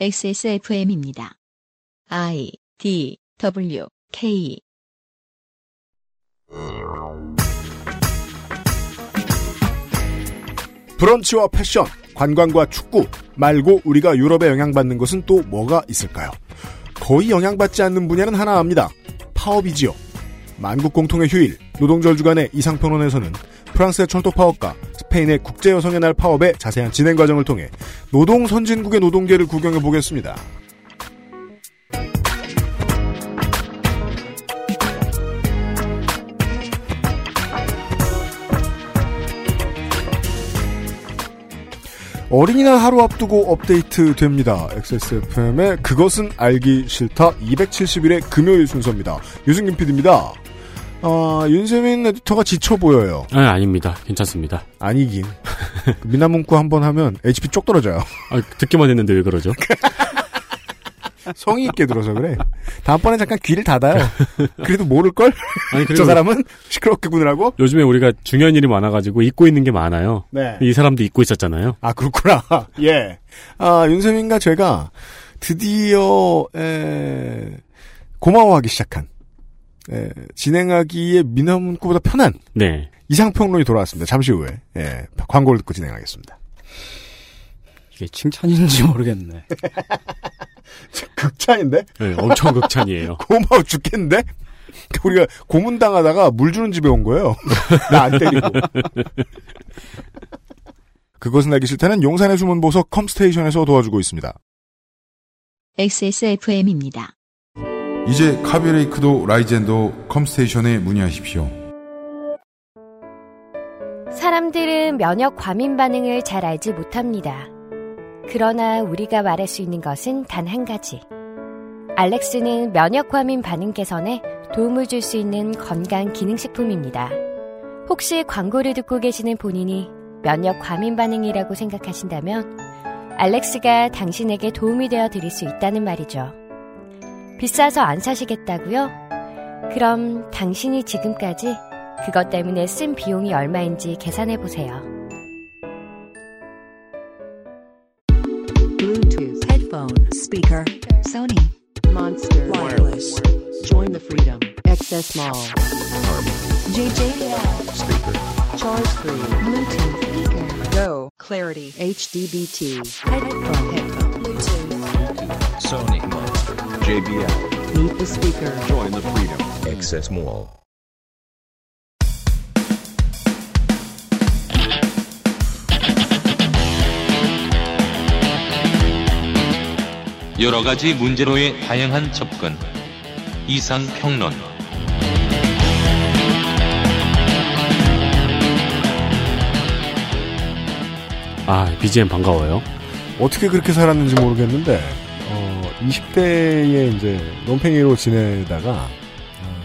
XSFM입니다. I D W K 브런치와 패션, 관광과 축구 말고 우리가 유럽에 영향받는 것은 또 뭐가 있을까요? 거의 영향받지 않는 분야는 하나 압니다. 파업이지요. 만국 공통의 휴일, 노동절 주간의 이상평론에서는 프랑스의 철도 파업과 스페인의 국제 여성의 날 파업의 자세한 진행 과정을 통해 노동 선진국의 노동계를 구경해 보겠습니다. 어린이날 하루 앞두고 업데이트 됩니다. XSFM의 그것은 알기 싫다 271의 금요일 순서입니다. 유승균 PD입니다. 아, 윤세민 에디터가 지쳐 보여요. 아, 아닙니다. 괜찮습니다. 아니긴. 미나문구 한 번 하면 HP 쪽 떨어져요. 아, 듣기만 했는데 왜 그러죠? 성의 있게 들어서 그래. 다음번에 잠깐 귀를 닫아요. 그래도 모를걸? 아니, 저 그리고 사람은 시끄럽게 구느라고? 요즘에 우리가 중요한 일이 많아가지고 잊고 있는 게 많아요. 네. 이 사람도 잊고 있었잖아요. 아, 그렇구나. 예. 아, 윤세민과 제가 드디어, 에, 고마워하기 시작한, 에, 진행하기에 미나문구보다 편한 네. 이상평론이 돌아왔습니다. 잠시 후에, 예, 광고를 듣고 진행하겠습니다. 이게 칭찬인지 모르겠네. 극찬인데? 네, 엄청 극찬이에요. 고마워 죽겠는데? 우리가 고문당하다가 물 주는 집에 온 거예요. 나 안 때리고. 그것은 알기 싫다는 용산의 숨은 보석 컴스테이션에서 도와주고 있습니다. XSFM입니다. 이제 카비레이크도 라이젠도 컴스테이션에 문의하십시오. 사람들은 면역 과민 반응을 잘 알지 못합니다. 그러나 우리가 말할 수 있는 것은 단 한 가지. 알렉스는 면역 과민 반응 개선에 도움을 줄 수 있는 건강 기능식품입니다. 혹시 광고를 듣고 계시는 본인이 면역 과민 반응이라고 생각하신다면 알렉스가 당신에게 도움이 되어 드릴 수 있다는 말이죠. 비싸서 안 사시겠다고요? 그럼 당신이 지금까지 그것 때문에 쓴 비용이 얼마인지 계산해 보세요. Bluetooth, headphone, speaker, Sony, Monster, wireless. Join the freedom. Access Mall. JJL. Speaker. Charge 3. Bluetooth. Speaker. Go. Clarity. HDBT. Headphone. Headphone. Bluetooth. Sony Monster, JBL, Meet the speaker. join the freedom, Access Mall. 여러 가지 문제로의 다양한 접근. 이상 평론. 아, BGM 반가워요. 어떻게 그렇게 살았는지 모르겠는데, 어, 20대에 이제 논팽이로 지내다가, 어,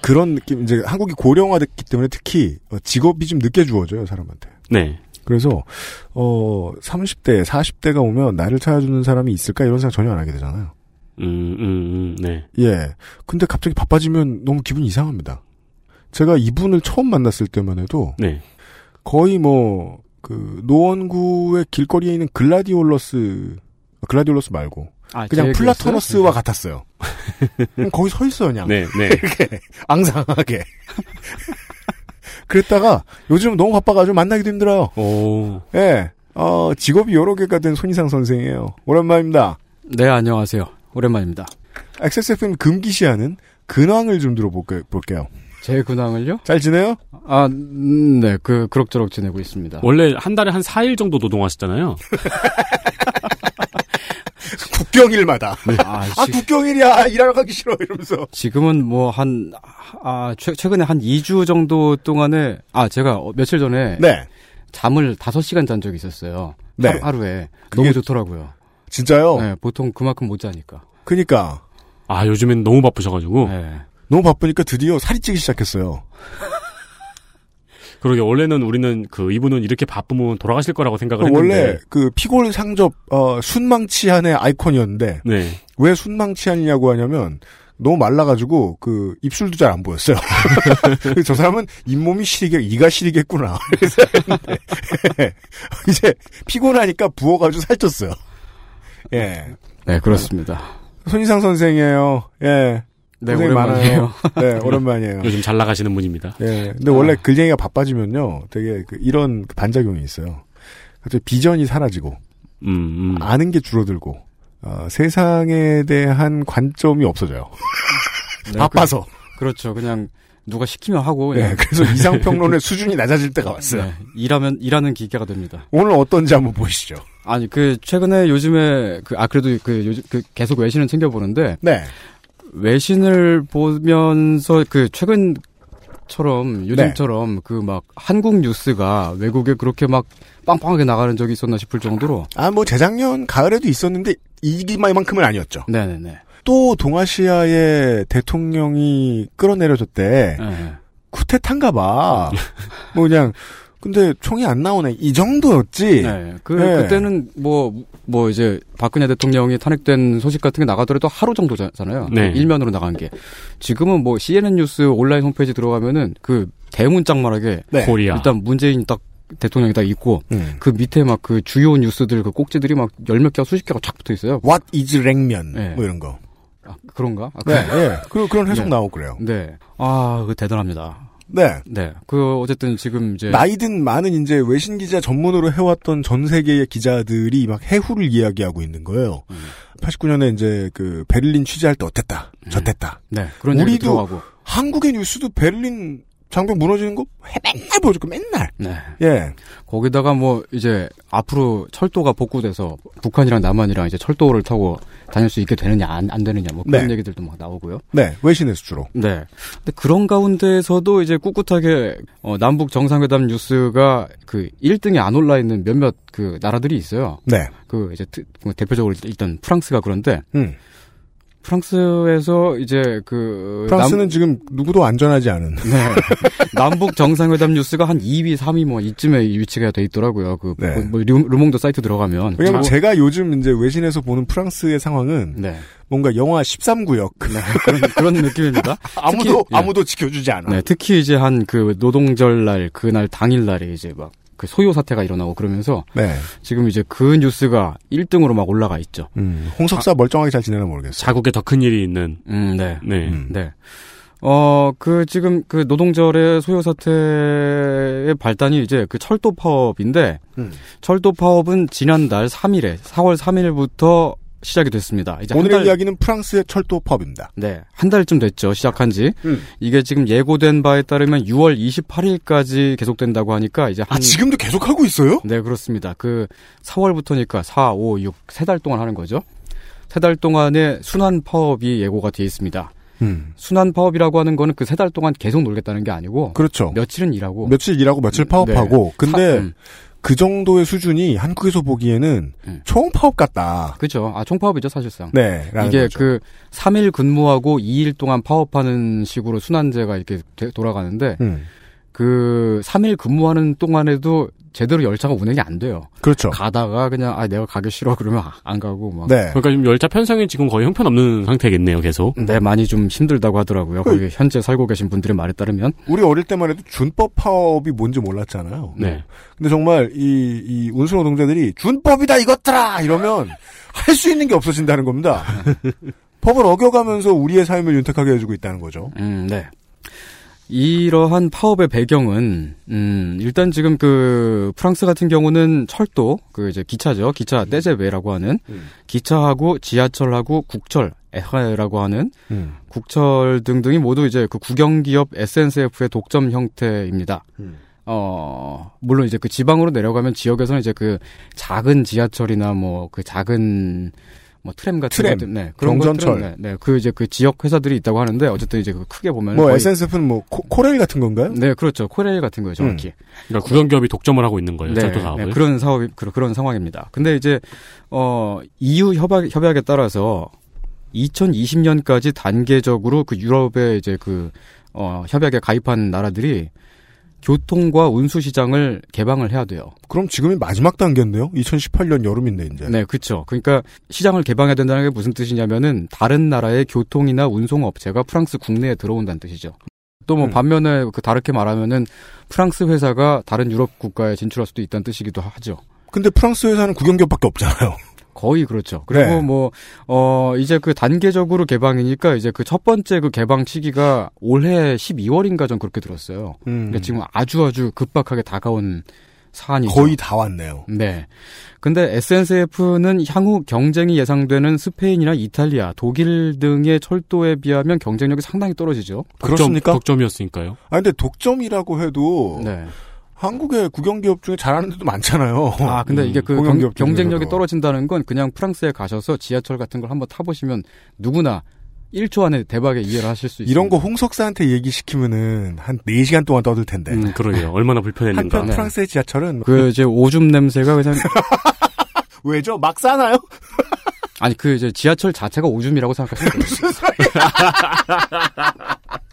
그런 느낌, 이제 한국이 고령화됐기 때문에 특히 어, 직업이 좀 늦게 주어져요, 사람한테. 네. 그래서, 어, 30대, 40대가 오면 나를 찾아주는 사람이 있을까 이런 생각 전혀 안 하게 되잖아요. 음, 음, 음, 네. 예. 근데 갑자기 바빠지면 너무 기분이 이상합니다. 제가 이분을 처음 만났을 때만 해도 네. 거의 뭐, 그, 노원구의 길거리에 있는 글라디올러스, 글라디올러스 말고, 아, 그냥 제 플라토너스와 같았어요. 그냥 거기 서 있어요, 그냥. 네, 네. 이렇게, 앙상하게. 그랬다가, 요즘 너무 바빠가지고 만나기도 힘들어요. 오, 예. 어, 직업이 여러 개가 된 손희상 선생이에요. 오랜만입니다. 네, 안녕하세요. 오랜만입니다. XSFM 금기시하는 근황을 좀 들어볼게요. 제 근황을요? 잘 지내요? 아, 음, 네, 그, 그럭저럭 지내고 있습니다. 원래 한 달에 한 4일 정도 노동하시잖아요. 국경일마다. 아, 아, 지, 국경일이야. 일하러 가기 싫어. 이러면서. 지금은 뭐 한, 아, 최, 최근에 한 2주 정도 동안에, 아, 제가 어, 며칠 전에 네. 잠을 5시간 잔 적이 있었어요. 네. 하루, 하루에. 그게- 너무 좋더라고요. 진짜요? 네, 보통 그만큼 못 자니까. 그니까. 아, 요즘엔 너무 바쁘셔가지고. 네. 너무 바쁘니까 드디어 살이 찌기 시작했어요. 그러게, 원래는 우리는 그, 이분은 이렇게 바쁘면 돌아가실 거라고 생각을 원래 했는데. 그 피골 상접 어, 순망치한의 아이콘이었는데 네. 왜 순망치한이냐고 하냐면 너무 말라가지고 그 입술도 잘 안 보였어요. 저 사람은 잇몸이 시리게 이가 시리겠구나. 이제 피곤하니까 부어가지고 살쪘어요. 예. 네, 그렇습니다. 손희상 선생이에요. 예. 네, 오랜만이에요. 많아요. 네, 오랜만이에요. 요즘 잘 나가시는 분입니다. 예. 근데 원래 글쟁이가 바빠지면요, 되게 그 이런 그 반작용이 있어요. 갑자기 비전이 사라지고, 음, 음. 아는 게 줄어들고, 어, 세상에 대한 관점이 없어져요. 네, 바빠서. 그, 그렇죠. 그냥 누가 시키면 하고. 예, 예. 그래서 이상평론의 수준이 낮아질 때가 왔어요. 네, 일하면 일하는 기계가 됩니다. 오늘 어떤지 한번 보시죠. 아니 그 최근에 요즘에 그 아 그래도 그 요즘 그 계속 외신을 챙겨 보는데 네. 외신을 보면서 그 최근처럼 요즘처럼 그막 한국 뉴스가 외국에 그렇게 막 빵빵하게 나가는 적이 있었나 싶을 정도로 아, 뭐 재작년 가을에도 있었는데 이기만큼은 아니었죠. 네네네. 또 동아시아의 대통령이 끌어내려졌대. 네. 쿠데타인가 봐. 뭐 그냥 근데 총이 안 나오네. 이 정도였지. 네. 그 네. 그때는 뭐뭐 이제 박근혜 대통령이 탄핵된 소식 같은 게 나가더라도 하루 정도잖아요. 네. 일면으로 나간 게. 지금은 뭐 CNN 뉴스 온라인 홈페이지 들어가면은 그 대문짝만하게 네. 코리아. 일단 문재인 딱 대통령이 딱 있고 음. 그 밑에 막 그 주요 뉴스들 그 꼭지들이 막 열 몇 개가 수십 개가 쫙 붙어 있어요. What is 냉면? 네. 뭐 이런 거. 아, 그런가? 아, 네, 그- 네. 그, 그런 해석 네. 나오고 그래요. 네. 아, 그 대단합니다. 네. 네. 그 어쨌든 지금 이제 나이든 많은 이제 외신 기자 전문으로 해왔던 전 세계의 기자들이 막 해후를 이야기하고 있는 거예요. 음. 89년에 이제 그 베를린 취재할 때 어땠다, 저땠다. 네. 그런 우리도 들어가고. 한국의 뉴스도 베를린 장벽 무너지는 거 맨날 보여줬고 맨날. 네. 예. 거기다가 뭐 이제 앞으로 철도가 복구돼서 북한이랑 남한이랑 이제 철도를 타고 다닐 수 있게 되느냐 안, 안 되느냐 뭐 그런 네. 얘기들도 막 나오고요. 네. 외신에서 주로. 네. 근데 그런 가운데서도 이제 꿋꿋하게 어, 남북 정상회담 뉴스가 그 1등에 안 올라 있는 몇몇 그 나라들이 있어요. 네. 그 이제 트- 뭐 대표적으로 일단 프랑스가 그런데 음. 프랑스에서 이제 그 프랑스는 지금 누구도 안전하지 않은. 남, 네. 남북 정상회담 뉴스가 한 2위, 3위 뭐 이쯤에 위치가 돼 있더라고요. 그 네. 뭐, 르- 르몽드 사이트 들어가면 왜냐면 뭐- 제가 요즘 이제 외신에서 보는 프랑스의 상황은 네. 뭔가 영화 13구역. 네, 그런, 그런 느낌입니다. 아무도, 특히, 예. 아무도 지켜주지 않아. 네, 특히 이제 한 그 노동절 날 그날 당일 날에 이제 막 그 소요 사태가 일어나고 그러면서 네. 지금 이제 그 뉴스가 1등으로 막 올라가 있죠. 음, 홍석사 멀쩡하게 잘 지내나 모르겠어요. 자국에 더 큰 일이 있는. 음, 네. 네. 음. 네. 어, 그, 지금, 그, 노동절의 소요 사태의 발단이 이제 그 철도 파업인데, 음. 철도 파업은 지난달 3일에, 4월 3일부터 시작이 됐습니다. 이제 한 오늘의 달, 이야기는 프랑스의 철도 펍입니다. 네, 한 달쯤 됐죠. 시작한 지. 음. 이게 지금 예고된 바에 따르면 6월 28일까지 계속된다고 하니까 이제 한. 아, 지금도 계속 하고 있어요? 네, 그렇습니다. 그 4월부터니까 4, 5, 6, 세 달 동안 하는 거죠. 세 달 동안에 순환 파업이 예고가 되어 있습니다. 음. 순환 파업이라고 하는 거는 그 세 달 동안 계속 놀겠다는 게 아니고 그렇죠. 며칠은 일하고 며칠 일하고 며칠 파업하고. 네. 근데 사- 음, 그 정도의 수준이 한국에서 보기에는 음. 총파업 같다. 그죠. 아 총파업이죠 사실상. 네. 이게 거죠. 그 3일 근무하고 2일 동안 파업하는 식으로 순환제가 이렇게 되- 돌아가는데 음. 그 3일 근무하는 동안에도 제대로 열차가 운행이 안 돼요. 그렇죠. 가다가 그냥 아 내가 가기 싫어 그러면 아- 안 가고 막 네. 그러니까 지금 열차 편성이 지금 거의 형편없는 상태겠네요, 계속. 네, 많이 좀 힘들다고 하더라고요. 그- 거기 현재 살고 계신 분들의 말에 따르면. 우리 어릴 때만 해도 준법 파업이 뭔지 몰랐잖아요. 네. 근데 정말 이, 이 운수 노동자들이 준법이다 이것들아 이러면 할 수 있는 게 없어진다는 겁니다. 법을 어겨가면서 우리의 삶을 윤택하게 해주고 있다는 거죠. 음, 네. 이러한 파업의 배경은 음, 일단 지금 그 프랑스 같은 경우는 철도 그 이제 기차죠. 기차 떼제베라고 하는 음. 기차하고 지하철하고 국철 에하라고 하는 음. 국철 등등이 모두 이제 그 국영기업 SNCF의 독점 형태입니다. 음. 어, 물론 이제 그 지방으로 내려가면 지역에서는 이제 그 작은 지하철이나 뭐 그 작은 뭐 트램 같은 트램, 것들, 네, 그런 경전철. 것들은 네, 네, 그 이제 그 지역 회사들이 있다고 하는데 어쨌든 이제 그 크게 보면 뭐 SNCF는 뭐 코, 레일 같은 건가요? 네, 그렇죠. 코레일 같은 거예요, 정확히. 그러니까 국영기업이 독점을 하고 있는 거예요, 네, 철도 사업을. 네, 그런 사업이 그, 그런 상황입니다. 근데 이제 어 EU 협약 협약에 따라서 2020년까지 단계적으로 그 유럽의 이제 그 어, 협약에 가입한 나라들이 교통과 운수 시장을 개방을 해야 돼요. 그럼 지금이 마지막 단계인데요? 2018년 여름인데 이제. 네, 그렇죠. 그러니까 시장을 개방해야 된다는 게 무슨 뜻이냐면은 다른 나라의 교통이나 운송 업체가 프랑스 국내에 들어온다는 뜻이죠. 또뭐 음. 반면에 그 다르게 말하면은 프랑스 회사가 다른 유럽 국가에 진출할 수도 있다는 뜻이기도 하죠. 근데 프랑스 회사는 국영기업밖에 없잖아요. 거의 그렇죠. 그리고 네. 뭐, 어, 이제 그 단계적으로 개방이니까 이제 그 첫 번째 그 개방 시기가 올해 12월인가 전 그렇게 들었어요. 음. 그러니까 지금 아주 아주 급박하게 다가온 사안이죠. 거의 다 왔네요. 네. 근데 SNCF는 향후 경쟁이 예상되는 스페인이나 이탈리아, 독일 등의 철도에 비하면 경쟁력이 상당히 떨어지죠. 그렇습니까? 독점이었으니까요. 아 근데 독점이라고 해도 네. 한국의 국영기업 중에 잘하는 데도 많잖아요. 아, 근데 이게 그 경, 중에서도. 떨어진다는 건 그냥 프랑스에 가셔서 지하철 같은 걸 한번 타보시면 누구나 1초 안에 대박에 이해를 하실 수 있습니다. 이런 거 홍석사한테 얘기시키면은 한 4시간 동안 떠들 텐데. 음, 그러게요. 얼마나 불편했는가. 한편 프랑스의 지하철은 그 이제 오줌 냄새가 그냥 왜죠? 막 싸나요? 아니 그 이제 지하철 자체가 오줌이라고 생각하시면 돼요.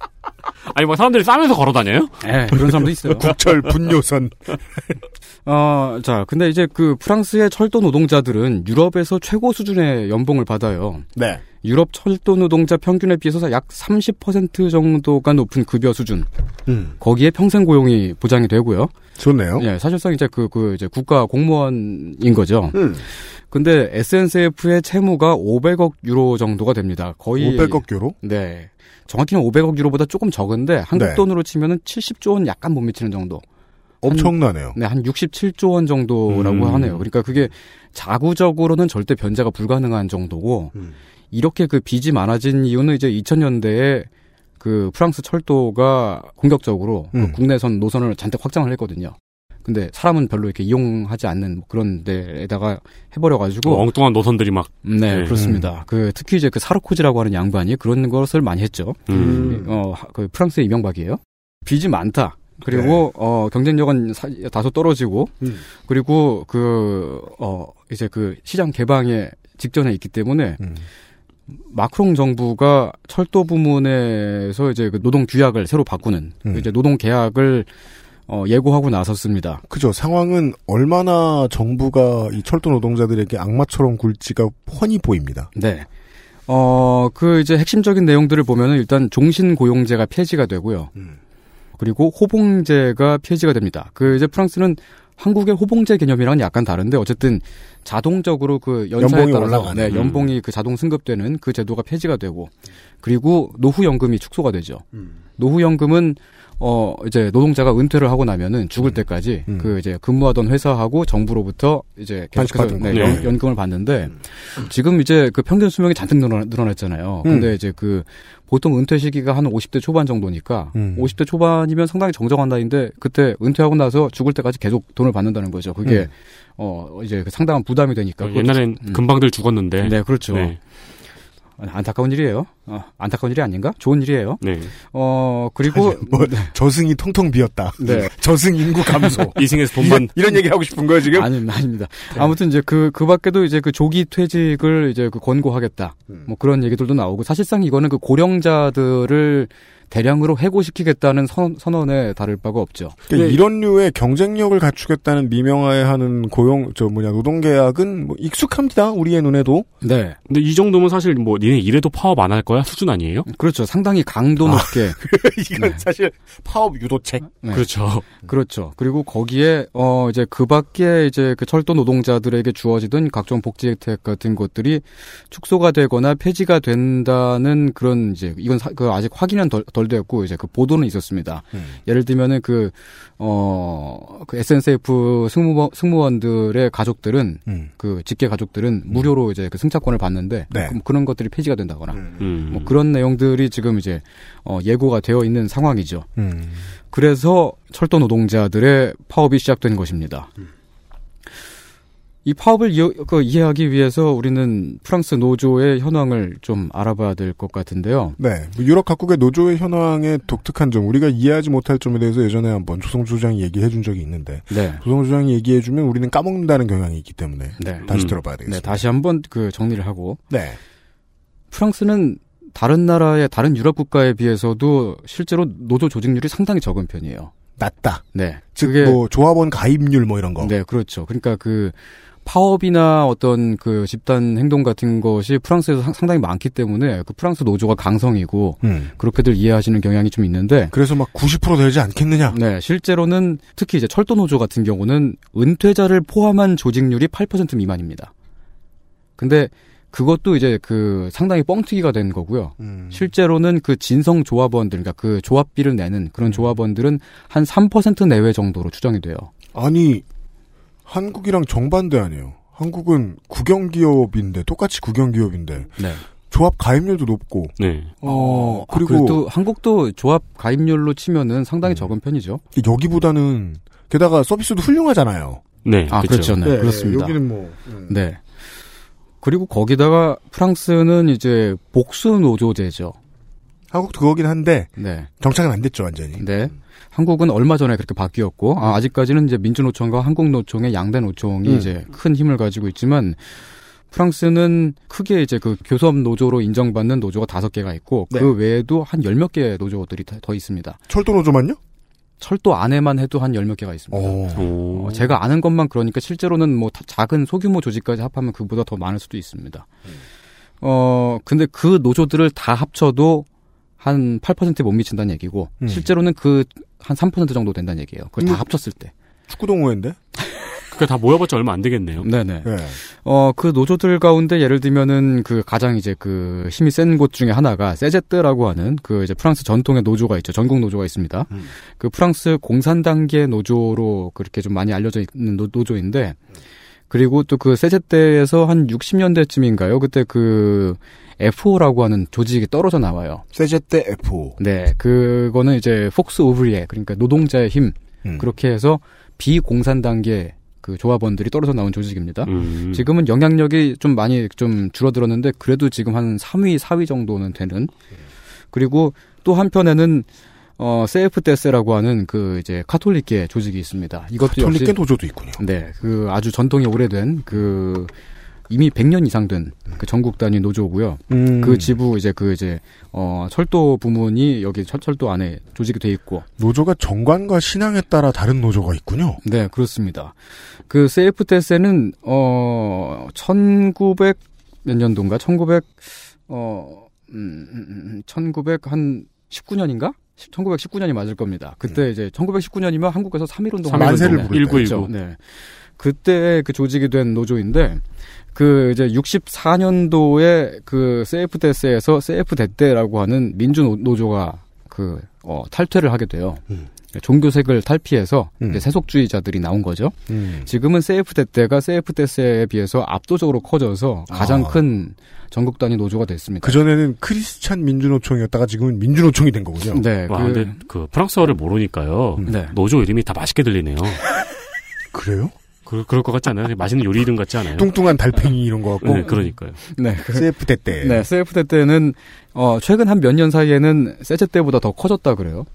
아니, 뭐 사람들이 싸면서 걸어 다녀요? 네, 그런 사람도 있어요. 국철 분요선. 어, 자, 근데 이제 그 프랑스의 철도 노동자들은 유럽에서 최고 수준의 연봉을 받아요. 네. 유럽 철도 노동자 평균에 비해서 약 30% 정도가 높은 급여 수준. 음. 거기에 평생 고용이 보장이 되고요. 좋네요. 예, 사실상 이제 그, 그, 이제 국가 공무원인 거죠. 음. 근데 SNCF의 채무가 500억 유로 정도가 됩니다. 거의 500억 유로? 네. 정확히는 500억 유로보다 조금 적은데 한국 네. 돈으로 치면은 70조 원 약간 못 미치는 정도. 엄청나네요. 네, 한 67조 원 정도라고 음. 하네요. 그러니까 그게 자구적으로는 절대 변제가 불가능한 정도고 음. 이렇게 그 빚이 많아진 이유는 이제 2000년대에 그 프랑스 철도가 공격적으로 그 음. 국내선 노선을 잔뜩 확장을 했거든요. 근데 사람은 별로 이렇게 이용하지 않는 뭐 그런 데에다가 해버려가지고 뭐 엉뚱한 노선들이 막. 네, 네. 그렇습니다. 그 특히 이제 그 사르코지라고 하는 양반이 그런 것을 많이 했죠. 음. 어, 하- 그 프랑스의 이명박이에요. 빚이 많다. 그리고 어 경쟁력은 사- 다소 떨어지고 음. 그리고 그어 이제 그 시장 개방에 직전에 있기 때문에 음. 마크롱 정부가 철도 부문에서 이제 그 노동 규약을 새로 바꾸는 음. 이제 노동 계약을 어 예고하고 나섰습니다. 그죠. 상황은 얼마나 정부가 이 철도 노동자들에게 악마처럼 굴지가 훤히 보입니다. 네. 어, 그 이제 핵심적인 내용들을 보면은 일단 종신 고용제가 폐지가 되고요. 음. 그리고 호봉제가 폐지가 됩니다. 그 이제 프랑스는 한국의 호봉제 개념이랑은 약간 다른데 어쨌든 자동적으로 그 연봉이 따라서 올라가는. 네, 연봉이 그 자동 승급되는 그 제도가 폐지가 되고 그리고 노후 연금이 축소가 되죠. 음. 노후 연금은 어 이제 노동자가 은퇴를 하고 나면은 죽을 때까지 음. 그 이제 근무하던 회사하고 정부로부터 이제 계속해서 네, 거. 연, 네. 연 금을 받는데 지금 이제 그 평균 수명이 잔뜩 늘어나, 늘어났 잖아요. 음. 근데 이제 그 보통 은퇴 시기가 한 50대 초반 정도니까 음. 50대 초반이면 상당히 정정한 나이인데 그때 은퇴하고 나서 죽을 때까지 계속 돈을 받는다는 거죠. 그게 음. 어 이제 그 상당한 부담이 되니까 그것도 옛날엔 음. 금방들 죽었는데. 네 그렇죠. 네. 안타까운 일이에요. 어, 안타까운 일이 아닌가? 좋은 일이에요. 네. 어 그리고 뭐, 저승이 통통 비었다. 네. 저승 인구 감소. 이승에서 돈만. 이런, 얘기 하고 싶은 거예요, 지금? 아닙니다, 아닙니다. 아무튼 이제 그, 그 밖에도 이제 그 조기 퇴직을 이제 그 권고하겠다. 음. 뭐 그런 얘기들도 나오고 사실상 이거는 그 고령자들을 대량으로 해고시키겠다는 선, 선언에 다를 바가 없죠. 그러니까 이런 류의 경쟁력을 갖추겠다는 미명하에 하는 고용, 저 뭐냐, 노동계약은 뭐 익숙합니다. 우리의 눈에도. 네. 근데 이 정도면 사실 뭐 니네 이래도 파업 안 할 거야 수준 아니에요? 그렇죠. 상당히 강도 높게. 이건 네. 사실 파업 유도책. 네. 그렇죠. 그렇죠. 그리고 거기에 어 이제 그 밖에 이제 그 철도 노동자들에게 주어지던 각종 복지 혜택 같은 것들이 축소가 되거나 폐지가 된다는 그런 이제 이건 사- 그 아직 확인은 덜, 덜 되었고 이제 그 보도는 있었습니다. 음. 예를 들면은 그, 그어 그 SNCF 승무원 승무원들의 가족들은 음. 그 직계 가족들은 무료로 이제 그 승차권을 받는데 네. 그- 그런 것들이 폐지가 된다거나 음. 뭐 그런 내용들이 지금 이제 어 예고가 되어 있는 상황이죠. 음. 그래서 철도 노동자들의 파업이 시작된 것입니다. 이 파업을 이해, 그 이해하기 위해서 우리는 프랑스 노조의 현황을 좀 알아봐야 될 것 같은데요. 네. 뭐 유럽 각국의 노조의 현황의 독특한 점, 우리가 이해하지 못할 점에 대해서 예전에 한번 조성주 장이 얘기해 준 적이 있는데, 네. 조성주 장이 얘기해 주면 우리는 까먹는다는 경향이 있기 때문에, 네. 다시 음. 들어봐야 네, 되겠습니다. 다시 한번 그 정리를 하고 네. 프랑스는 다른 나라의 다른 유럽 국가에 비해서도 실제로 노조 조직률이 상당히 적은 편이에요. 낮다. 네. 즉, 그게 뭐, 조합원 가입률 뭐 이런 거. 네, 그렇죠. 그러니까 그 파업이나 어떤 그 집단 행동 같은 것이 프랑스에서 상- 상당히 많기 때문에 그 프랑스 노조가 강성이고 음. 그렇게들 이해하시는 경향이 좀 있는데 그래서 막 90% 되지 않겠느냐? 네, 실제로는 특히 이제 철도 노조 같은 경우는 은퇴자를 포함한 조직률이 8% 미만입니다. 근데 그것도 이제 그 상당히 뻥튀기가 된 거고요. 음. 실제로는 그 진성 조합원들, 그러니까 그 조합비를 내는 그런 조합원들은 한 3% 내외 정도로 추정이 돼요. 아니 한국이랑 정반대 아니에요. 한국은 국영기업인데 똑같이 국영기업인데 네. 조합 가입률도 높고 네. 어, 아, 그리고 그래도 한국도 조합 가입률로 치면은 상당히 적은 편이죠. 여기보다는 게다가 서비스도 훌륭하잖아요. 네. 아, 그렇죠. 네, 그렇습니다. 여기는 뭐 음. 네. 그리고 거기다가 프랑스는 이제 복수 노조제죠. 한국도 그거긴 한데 네. 정착은 안 됐죠 완전히. 네. 한국은 얼마 전에 그렇게 바뀌었고 아, 아직까지는 이제 민주노총과 한국노총의 양대 노총이 음. 이제 큰 힘을 가지고 있지만 프랑스는 크게 이제 그 교섭 노조로 인정받는 노조가 다섯 개가 있고 네. 그 외에도 한 열 몇 개 노조들이 더- 더 있습니다. 철도 노조만요? 철도 안에만 해도 한 열 몇 개가 있습니다. 오. 어, 제가 아는 것만 그러니까 실제로는 뭐 다- 작은 소규모 조직까지 합하면 그보다 더 많을 수도 있습니다. 어, 근데 그 노조들을 다 합쳐도 한 8%에 못 미친다는 얘기고, 음. 실제로는 그 한 3% 정도 된다는 얘기예요. 그걸 다 음. 합쳤을 때. 축구 동호회인데. 그러니까 다 모여봤자 얼마 안 되겠네요. 네네. 네. 어, 그 노조들 가운데 예를 들면은 그 가장 이제 그 힘이 센 곳 중에 하나가 세제뜨라고 하는 그 이제 프랑스 전통의 노조가 있죠. 전국 노조가 있습니다. 음. 그 프랑스 공산당계 노조로 그렇게 좀 많이 알려져 있는 노, 노조인데 그리고 또 그 CGT에서 한 60년대쯤인가요? 그때 그 FO라고 하는 조직이 떨어져 나와요. CGT F. 네, 그거는 이제 Force Ouvrière 그러니까 노동자의 힘 음. 그렇게 해서 비공산당계 그 조합원들이 떨어져 나온 조직입니다. 음. 지금은 영향력이 좀 많이 좀 줄어들었는데 그래도 지금 한 3위, 4위 정도는 되는. 그리고 또 한편에는 어 세프데스라고 하는 그 이제 카톨릭계 조직이 있습니다. 이것도 카톨릭계 역시 노조도 있군요. 네, 그 아주 전통이 오래된 그 이미 100년 이상 된 그 전국 단위 노조고요. 음. 그 지부 이제 그 이제 어 철도 부문이 여기 철, 철도 안에 조직이 돼 있고 노조가 정관과 신앙에 따라 다른 노조가 있군요. 네, 그렇습니다. 그 세이프테스는 어 1900 몇 년도인가? 1900 어, 음, 음, 음, 1900한 19년인가? 1919년이 맞을 겁니다. 그때 이제 1919년이면 한국에서 3.1 운동 만세를 부를 때였죠. 네. 그때 그 조직이 된 노조인데 그 이제 64년도에 그 CFTC에서 CFDT라고 하는 민주 노- 노조가 그 어, 탈퇴를 하게 돼요. 음. 종교색을 탈피해서 음. 이제 세속주의자들이 나온 거죠. 음. 지금은 CFDT가 CFTC에 비해서 압도적으로 커져서 가장 아. 큰 전국 단위 노조가 됐습니다. 그 전에는 크리스찬 민주노총이었다가 지금은 민주노총이 된 거군요. 네, 와, 그, 근데 그 프랑스어를 모르니까요. 네. 노조 이름이 다 맛있게 들리네요. 그래요? 그, 그럴 것 같지 않아요? 맛있는 요리 이름 같지 않아요? 뚱뚱한 달팽이 이런 거 같고. 네, 그러니까요. 네, 그, CF 때. 네, 세이프데 때는 어 최근 한 몇 년 사이에는 세제 때보다 더 커졌다 그래요.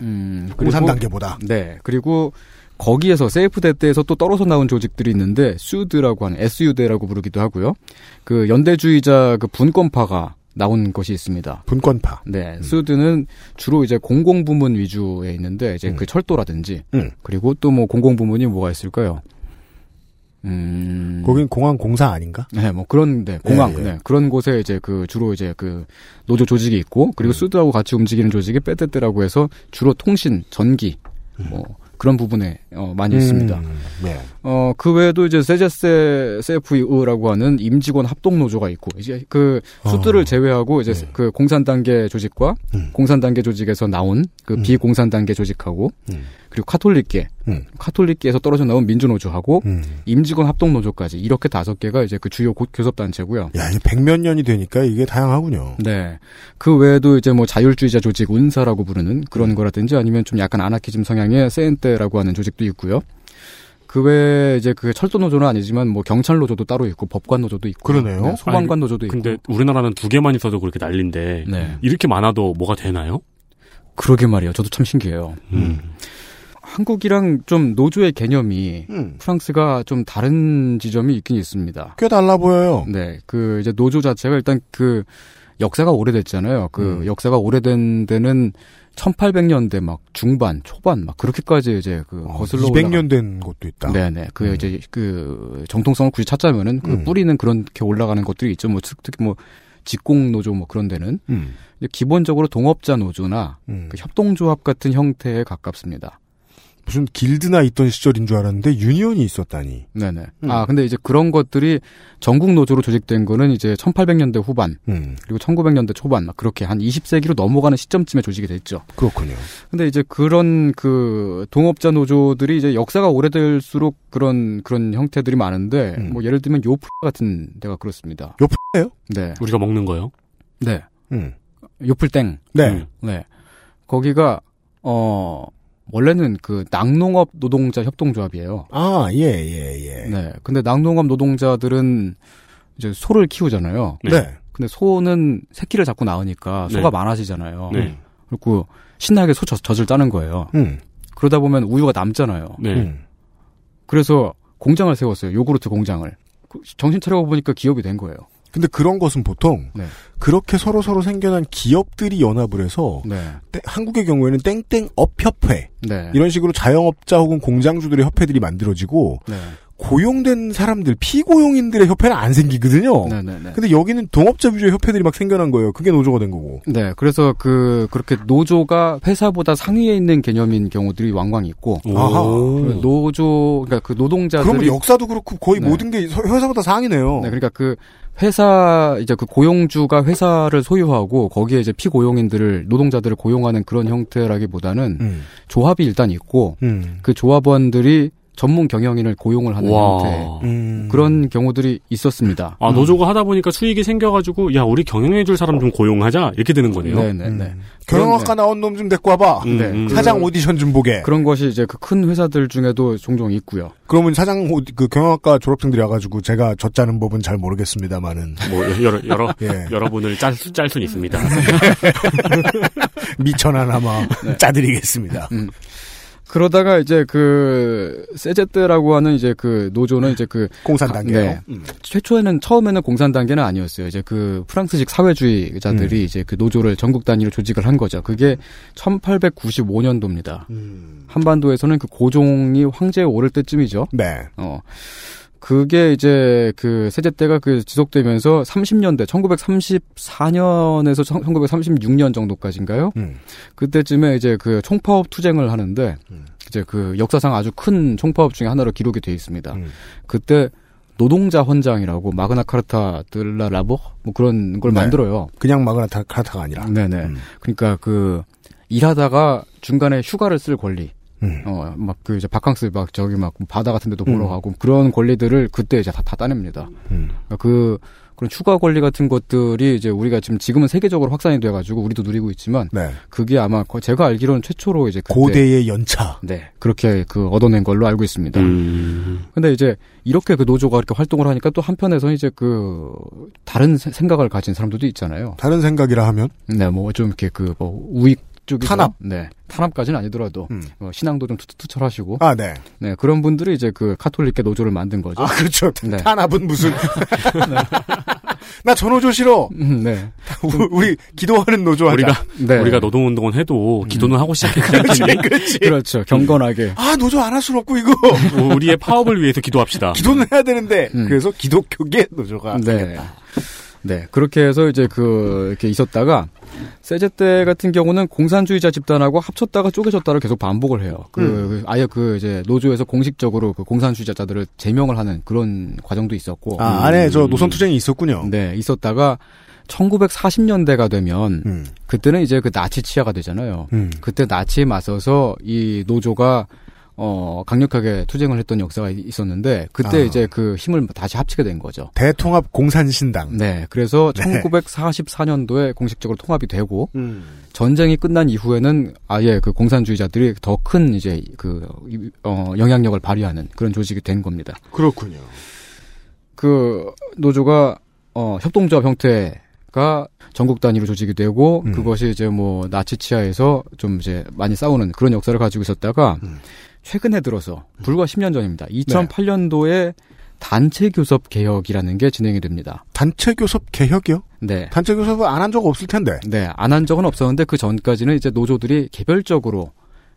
음, 그리고- 공산 단계보다. 네, 그리고 거기에서 세이프데 때에서 또 떨어져 나온 조직들이 있는데 수드라고 하는 SU대라고 부르기도 하고요. 그 연대주의자 그 분권파가 나온 것이 있습니다. 분권파. 네, 수드는 주로 이제 공공 부문 위주에 있는데 이제 그 철도라든지 음. 그리고 또 뭐 공공 부문이 뭐가 있을까요? 음, 거긴 공항 공사 아닌가? 네, 뭐 그런 네, 공항 예, 예. 네, 그런 곳에 이제 그 주로 이제 그 노조 조직이 있고 그리고 수드하고 같이 움직이는 조직이 빼떼떼라고 해서 주로 통신, 전기 뭐 그런 부분에 어, 많이 있습니다. 음, 네. 어, 그 외에도 이제 세제세 세프이라고 하는 임직원 합동 노조가 있고 이제 그 수들을 어. 제외하고 이제 네. 그 공산 단계 조직과 음. 공산 단계 조직에서 나온 그 음. 비공산 단계 조직하고 음. 그리고 카톨릭계 음. 카톨릭계에서 떨어져 나온 민주노조하고 음. 임직원 합동 노조까지 이렇게 다섯 개가 이제 그 주요 고- 교섭 단체고요. 야, 이게 백몇 년이 되니까 이게 다양하군요. 네. 그 외에도 이제 뭐 자율주의자 조직 운사라고 부르는 그런 거라든지 아니면 좀 약간 아나키즘 성향의 세엔테라고 하는 조직도 있고요. 그 외에 이제 그 철도 노조는 아니지만 뭐 경찰 노조도 따로 있고 법관 노조도 있고 그러네요. 소방관 노조도 있고 근데 우리나라는 두 개만 있어도 그렇게 난린데 네. 이렇게 많아도 뭐가 되나요? 그러게 말이에요. 저도 참 신기해요. 음. 한국이랑 좀 노조의 개념이 음. 프랑스가 좀 다른 지점이 있긴 있습니다. 꽤 달라 보여요. 네, 그 이제 노조 자체가 일단 그 역사가 오래됐잖아요. 그 음. 역사가 오래된 데는 1800년대 막 중반, 초반 막 그렇게까지 이제 그 어, 거슬러 200년 된 곳도 있다. 네네. 그 음. 이제 그 정통성을 굳이 찾자면은 그 음. 뿌리는 그렇게 올라가는 것들이 있죠. 뭐 특- 특히 뭐 직공 노조 뭐 그런 데는 음. 기본적으로 동업자 노조나 음. 그 협동조합 같은 형태에 가깝습니다. 무슨 길드나 있던 시절인 줄 알았는데 유니온이 있었다니. 네네. 음. 아, 근데 이제 그런 것들이 전국 노조로 조직된 거는 이제 1800년대 후반, 음, 그리고 1900년대 초반, 막 그렇게 한 20세기로 넘어가는 시점쯤에 조직이 됐죠. 그렇군요. 근데 이제 그런 그 동업자 노조들이 이제 역사가 오래될수록 그런, 그런 형태들이 많은데, 음. 뭐 예를 들면 요프 같은 데가 그렇습니다. 요프예요? 네. 우리가 먹는 거요. 네. 음. 요플땡. 네. 음. 네. 거기가, 어, 원래는 그 낙농업 노동자 협동조합이에요. 아, 예, 예, 예. 네. 근데 낙농업 노동자들은 이제 소를 키우잖아요. 네. 네. 근데 소는 새끼를 자꾸 낳으니까 소가 네. 많아지잖아요. 네. 그리고 신나게 소 젖, 젖을 짜는 거예요. 음. 그러다 보면 우유가 남잖아요. 네. 음. 그래서 공장을 세웠어요. 요구르트 공장을. 그 정신 차려 보니까 기업이 된 거예요. 근데 그런 것은 보통 네. 그렇게 서로 서로 생겨난 기업들이 연합을 해서 네. 땡- 한국의 경우에는 땡땡업 협회 네. 이런 식으로 자영업자 혹은 공장주들의 협회들이 만들어지고 네. 고용된 사람들 피고용인들의 협회는 안 생기거든요. 네. 네. 네. 근데 여기는 동업자 위주의 협회들이 막 생겨난 거예요. 그게 노조가 된 거고. 네, 그래서 그 그렇게 노조가 회사보다 상위에 있는 개념인 경우들이 왕왕 있고. 그 노조 그러니까 그 노동자들이 그러면 역사도 그렇고 거의 네. 모든 게 서- 회사보다 상이네요. 네, 그러니까 그 회사 이제 그 고용주가 회사를 소유하고 거기에 이제 피고용인들을 노동자들을 고용하는 그런 형태라기보다는 음. 조합이 일단 있고 음. 그 조합원들이 전문 경영인을 고용을 하는 와. 형태 음. 그런 경우들이 있었습니다. 아 노조가 하다 보니까 수익이 생겨가지고 야 우리 경영해줄 사람 좀 고용하자 이렇게 되는 거네요. 네, 네, 음. 네. 경영학과 나온 놈 좀 데리고 와봐. 음, 네, 음. 그- 사장 오디션 좀 보게. 그런 것이 이제 그 큰 회사들 중에도 종종 있고요. 그러면 사장 오- 그 경영학과 졸업생들이 와가지고 제가 젖자는 법은 잘 모르겠습니다만은 뭐 여러 여러 예. 여러분을 짤짤 수는 있습니다. 미천하나마 네. 짜드리겠습니다. 그러다가 이제 그 세제떼라고 하는 이제 그 노조는 이제 그 공산 단계요. 네. 음. 최초에는 처음에는 공산 단계는 아니었어요. 이제 그 프랑스식 사회주의자들이 이제 그 노조를 전국 단위로 조직을 한 거죠. 그게 1895년도입니다. 음. 한반도에서는 그 고종이 황제에 오를 때쯤이죠. 네. 어. 그게 이제 그 세제 때가 그 지속되면서 30년대 1934년에서 1936년 정도까지인가요? 음. 그때쯤에 이제 그 총파업 투쟁을 하는데 음. 이제 그 역사상 아주 큰 총파업 중에 하나로 기록이 돼 있습니다. 음. 그때 노동자 헌장이라고 마그나 카르타 들라 라보 뭐 그런 걸 네. 만들어요. 그냥 마그나 타- 카타가 아니라. 네네. 음. 그러니까 그 일하다가 중간에 휴가를 쓸 권리, 음. 어 막 그 이제 바캉스 막 저기 막 바다 같은 데도 보러 음. 가고 그런 권리들을 그때 이제 다, 다 따냅니다. 음. 그러니까 그 그런 휴가 권리 같은 것들이 이제 우리가 지금 지금은 세계적으로 확산이 돼 가지고 우리도 누리고 있지만 네. 그게 아마 거- 제가 알기로는 최초로 이제 고대의 연차. 네 그렇게 그 얻어낸 걸로 알고 있습니다. 음. 근데 이제 이렇게 그 노조가 이렇게 활동을 하니까 또 한편에서 이제 그 다른 세- 생각을 가진 사람들도 있잖아요. 다른 생각이라 하면 네, 뭐 좀 이렇게 그 뭐 우익 쪽이 탄압? 네, 탄압까지는 아니더라도 음. 어, 신앙도 좀 투철하시고 아 네. 네 그런 분들이 이제 그 카톨릭계 노조를 만든 거죠. 아 그렇죠. 네. 탄압은 무슨? 나 저 노조 싫어. 음, 네, 우리 기도하는 노조 하자. 우리가 네, 우리가 노동운동은 해도 기도는 하고 시작했기 때문에 그렇지. 그렇죠. 경건하게. 아 노조 안 할 수는 없고 이거 우리의 파업을 위해서 기도합시다. 기도는 해야 되는데 음. 그래서 기독교계 노조가 네. 네. 그렇게 해서 이제 그, 이렇게 있었다가, 세제 때 같은 경우는 공산주의자 집단하고 합쳤다가 쪼개졌다를 계속 반복을 해요. 그, 그 아예 그 이제 노조에서 공식적으로 그 공산주의자들을 제명을 하는 그런 과정도 있었고. 아 안에 저 노선 투쟁이 있었군요. 네, 있었다가 1940년대가 되면 음. 그때는 이제 그 나치 치하가 되잖아요. 음. 그때 나치에 맞서서 이 노조가 어 강력하게 투쟁을 했던 역사가 있었는데 그때 아. 이제 그 힘을 다시 합치게 된 거죠. 대통합 공산신당. 네, 그래서 네. 1944년도에 공식적으로 통합이 되고 음. 전쟁이 끝난 이후에는 아예 그 공산주의자들이 더 큰 이제 그 어, 영향력을 발휘하는 그런 조직이 된 겁니다. 그렇군요. 그 노조가 어, 협동조합 형태가 전국 단위로 조직이 되고 음. 그것이 이제 뭐 나치 치하에서 좀 이제 많이 싸우는 그런 역사를 가지고 있었다가 음. 최근에 들어서 불과 10년 전입니다. 2008년도에 단체 교섭 개혁이라는 게 진행이 됩니다. 단체 교섭 개혁이요? 네. 단체 교섭을 안 한 적 없을 텐데. 네, 안 한 적은 없었는데 그 전까지는 이제 노조들이 개별적으로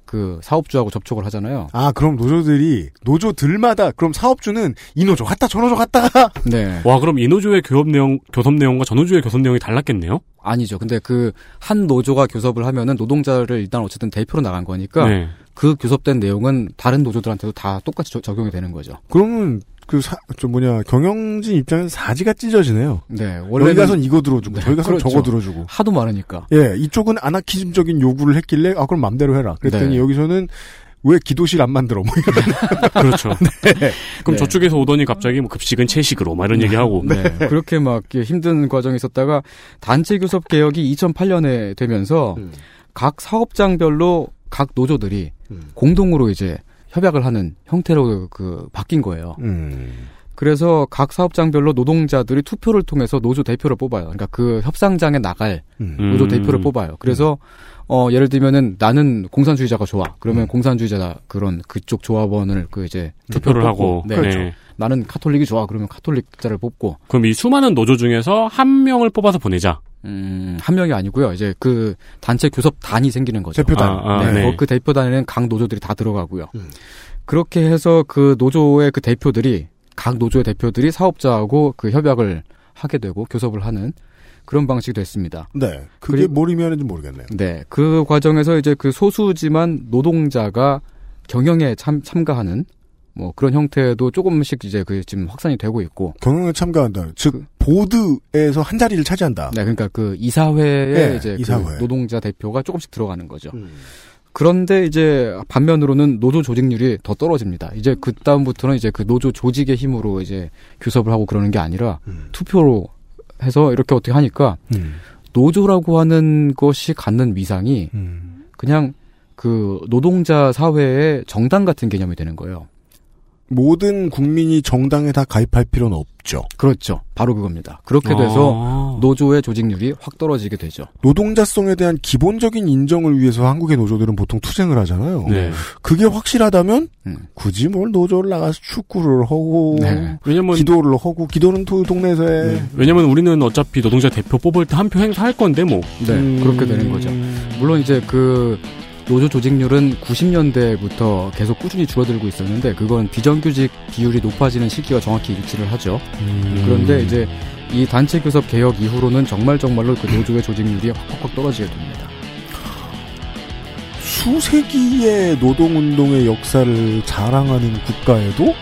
그 사업주하고 접촉을 하잖아요. 아, 그럼 노조들이, 노조들마다, 그럼 사업주는 이 노조 갔다, 저 노조 갔다가. 네. 와, 그럼 이 노조의 교섭 내용, 교섭 내용과 저 노조의 교섭 내용이 달랐겠네요? 아니죠. 근데 그 한 노조가 교섭을 하면은 노동자를 일단 어쨌든 대표로 나간 거니까 네. 그 교섭된 내용은 다른 노조들한테도 다 똑같이 저- 적용이 되는 거죠. 그러면, 그 사, 저 뭐냐, 경영진 입장에서 사지가 찢어지네요. 네. 원래는 가선 이거 들어주고, 네, 저기 가선 그렇죠. 저거 들어주고. 하도 많으니까. 예, 이쪽은 아나키즘적인 요구를 했길래, 아, 그럼 맘대로 해라. 그랬더니 네. 여기서는 왜 기도실 안 만들어? 뭐 이런. 그렇죠. 그럼 네. 저쪽에서 오더니 갑자기 뭐 급식은 채식으로, 막 이런 얘기하고. 네. 그렇게 막 힘든 과정이 있었다가 단체 교섭 개혁이 2008년에 되면서 음. 각 사업장별로 각 노조들이 음. 공동으로 이제 협약을 하는 형태로 그 바뀐 거예요. 음. 그래서 각 사업장별로 노동자들이 투표를 통해서 노조 대표를 뽑아요. 그러니까 그 협상장에 나갈 음. 노조 음. 대표를 뽑아요. 그래서 어 예를 들면은 나는 공산주의자가 좋아. 그러면 공산주의자 그런 그쪽 조합원을 그 이제 투표를 뽑고, 하고. 네. 그렇죠. 네. 나는 카톨릭이 좋아. 그러면 카톨릭자를 뽑고 그럼 이 수많은 노조 중에서 한 명을 뽑아서 보내자. 음, 한 명이 아니고요. 이제 그 단체 교섭단이 생기는 거죠. 대표단. 아, 아, 네. 네. 어, 그 대표단에는 각 노조들이 다 들어가고요. 음. 그렇게 해서 그 노조의 그 대표들이 각 노조의 대표들이 사업자하고 그 협약을 하게 되고 교섭을 하는 그런 방식이 됐습니다. 네. 그게 뭘 의미하는지 모르겠네요. 네. 그 과정에서 이제 그 소수지만 노동자가 경영에 참, 참가하는 뭐 그런 형태도 조금씩 이제 그 지금 확산이 되고 있고. 경영에 참가한다. 즉, 그- 보드에서 한 자리를 차지한다. 네. 그러니까 그 이사회에 네, 이제 이사회. 그 노동자 대표가 조금씩 들어가는 거죠. 음. 그런데 이제 반면으로는 노조 조직률이 더 떨어집니다. 이제 그 다음부터는 이제 그 노조 조직의 힘으로 이제 교섭을 하고 그러는 게 아니라 음. 투표로 해서 이렇게 어떻게 하니까 음. 노조라고 하는 것이 갖는 위상이 음. 그냥 그 노동자 사회의 정당 같은 개념이 되는 거예요. 모든 국민이 정당에 다 가입할 필요는 없죠. 그렇죠. 바로 그겁니다. 그렇게 돼서 아. 노조의 조직률이 확 떨어지게 되죠. 노동자성에 대한 기본적인 인정을 위해서 한국의 노조들은 보통 투쟁을 하잖아요. 네. 그게 확실하다면 음. 굳이 뭘 노조를 나가서 축구를 하고 네. 왜냐면 기도를 하고 기도는 도, 동네에서 해. 네. 왜냐면 우리는 어차피 노동자 대표 뽑을 때 한 표 행사할 건데 뭐. 네, 음. 그렇게 되는 거죠. 물론 이제 그 노조 조직률은 90년대부터 계속 꾸준히 줄어들고 있었는데 그건 비정규직 비율이 높아지는 시기와 정확히 일치를 하죠. 음. 그런데 이제 이 단체 교섭 개혁 이후로는 정말 정말로 그 노조의 조직률이 확확확 떨어지게 됩니다. 수세기의 노동운동의 역사를 자랑하는 국가에도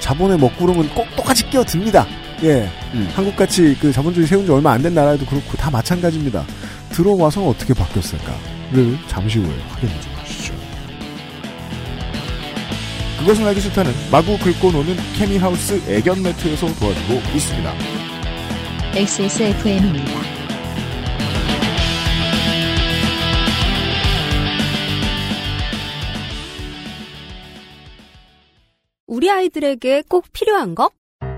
자본의 먹구름은 꼭 똑같이 끼어듭니다. 예. 음. 한국같이 그 자본주의 세운 지 얼마 안 된 나라에도 그렇고 다 마찬가지입니다. 들어와서 어떻게 바뀌었을까 를 잠시 후에 확인해 좀 하시죠. 그것은 알기 싫다는 마구 긁고 노는 케미하우스 애견 매트에서 도와주고 있습니다. XSFM입니다. 우리 아이들에게 꼭 필요한 거?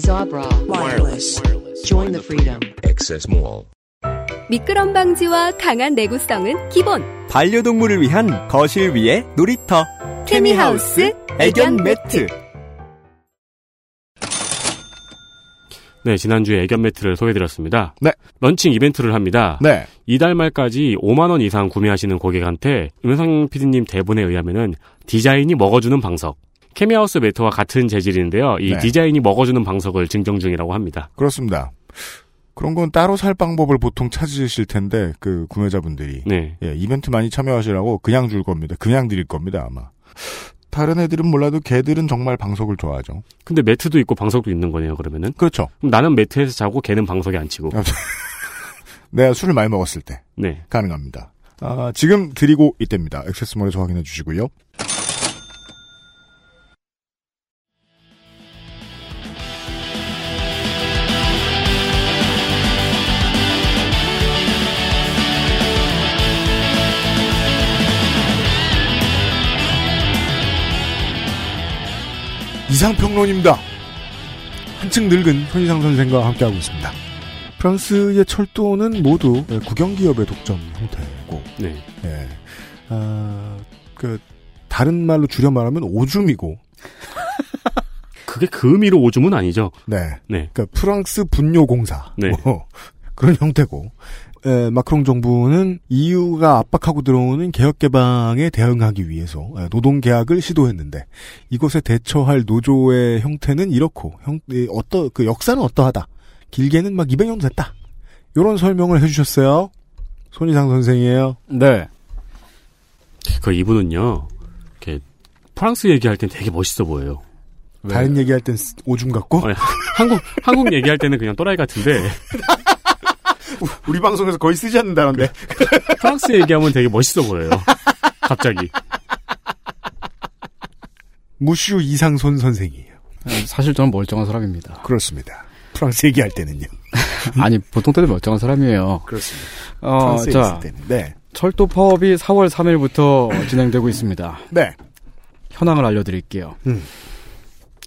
Zabra, wireless. Join the freedom. Access Mall. 미끄럼 방지와 강한 내구성은 기본 반려동물을 위한 거실 위의 놀이터 케미하우스 애견 매트 네, 지난주에 애견 매트를 소개해드렸습니다. 네. 런칭 이벤트를 합니다. 네. 이달 말까지 5만원 이상 구매하시는 고객한테 윤상 PD님 대본에 의하면은 디자인이 먹어주는 방석. 케미하우스 매트와 같은 재질인데요. 이 네. 디자인이 먹어주는 방석을 증정 중이라고 합니다. 그렇습니다. 그런 건 따로 살 방법을 보통 찾으실 텐데 그 구매자분들이 네. 예, 이벤트 많이 참여하시라고 그냥 줄 겁니다. 그냥 드릴 겁니다, 아마. 다른 애들은 몰라도 개들은 정말 방석을 좋아하죠. 근데 매트도 있고 방석도 있는 거네요, 그러면은. 그렇죠. 나는 매트에서 자고 걔는 방석에 안 치고. 내가 술을 많이 먹었을 때 네. 가능합니다. 아, 지금 드리고 있답니다. 액세스몰에서 확인해 주시고요. 이상평론입니다. 한층 늙은 손희상 선생과 함께하고 있습니다. 프랑스의 철도는 모두 국영기업의 독점 형태고, 네. 예, 아, 그 다른 말로 줄여 말하면 오줌이고, 그게 그 의미로 오줌은 아니죠. 네, 네. 그러니까 프랑스 분뇨공사, 네. 뭐 그런 형태고, 에, 마크롱 정부는 EU가 압박하고 들어오는 개혁 개방에 대응하기 위해서 에, 노동 계약을 시도했는데 이것에 대처할 노조의 형태는 이렇고 형 이, 어떠 그 역사는 어떠하다. 길게는 막 200년 됐다. 이런 설명을 해주셨어요. 손희상 선생이에요. 네. 그 이분은요. 이렇게 프랑스 얘기할 땐 되게 멋있어 보여요. 다른 얘기할 땐 오줌 같고 아니, 한국 한국 얘기할 때는 그냥 또라이 같은데 우리 방송에서 거의 쓰지 않는 단어인데 프랑스 얘기하면 되게 멋있어 보여요. 갑자기. 무슈 이상손 선생이에요. 사실 저는 멀쩡한 사람입니다. 그렇습니다. 프랑스 얘기할 때는요. 아니 보통 때도 멀쩡한 사람이에요. 그렇습니다. 어, 자 있을 때는 네. 철도 파업이 4월 3일부터 진행되고 있습니다. 네. 현황을 알려드릴게요. 음.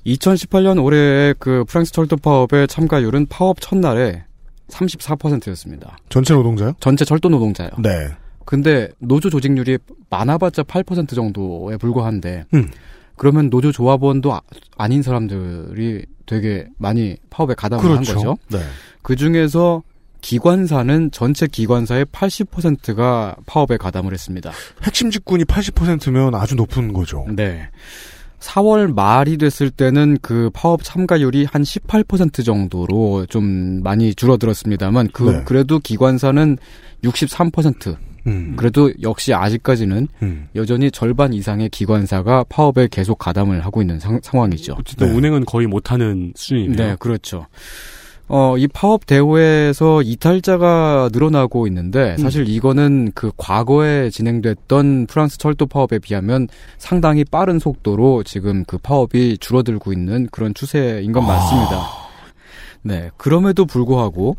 2018년 올해의 그 프랑스 철도 파업의 참가율은 파업 첫날에 34%였습니다. 전체 노동자요? 전체 철도 노동자요. 네. 근데 노조 조직률이 많아봤자 8% 정도에 불과한데 음. 그러면 노조 조합원도 아, 닌 사람들이 되게 많이 파업에 가담을 그렇죠. 한 거죠. 네. 그 중에서 기관사는 전체 기관사의 80%가 파업에 가담을 했습니다. 핵심 직군이 80%면 아주 높은 거죠. 네. 4월 말이 됐을 때는 그 파업 참가율이 한 18% 정도로 좀 많이 줄어들었습니다만 그 네. 그래도 기관사는 63%. 음. 그래도 역시 아직까지는 음. 여전히 절반 이상의 기관사가 파업에 계속 가담을 하고 있는 상, 상황이죠. 어쨌든 네. 운행은 거의 못하는 수준이네요. 네, 그렇죠. 어, 이 파업 대회에서 이탈자가 늘어나고 있는데 사실 이거는 그 과거에 진행됐던 프랑스 철도 파업에 비하면 상당히 빠른 속도로 지금 그 파업이 줄어들고 있는 그런 추세인 건 맞습니다. 네, 그럼에도 불구하고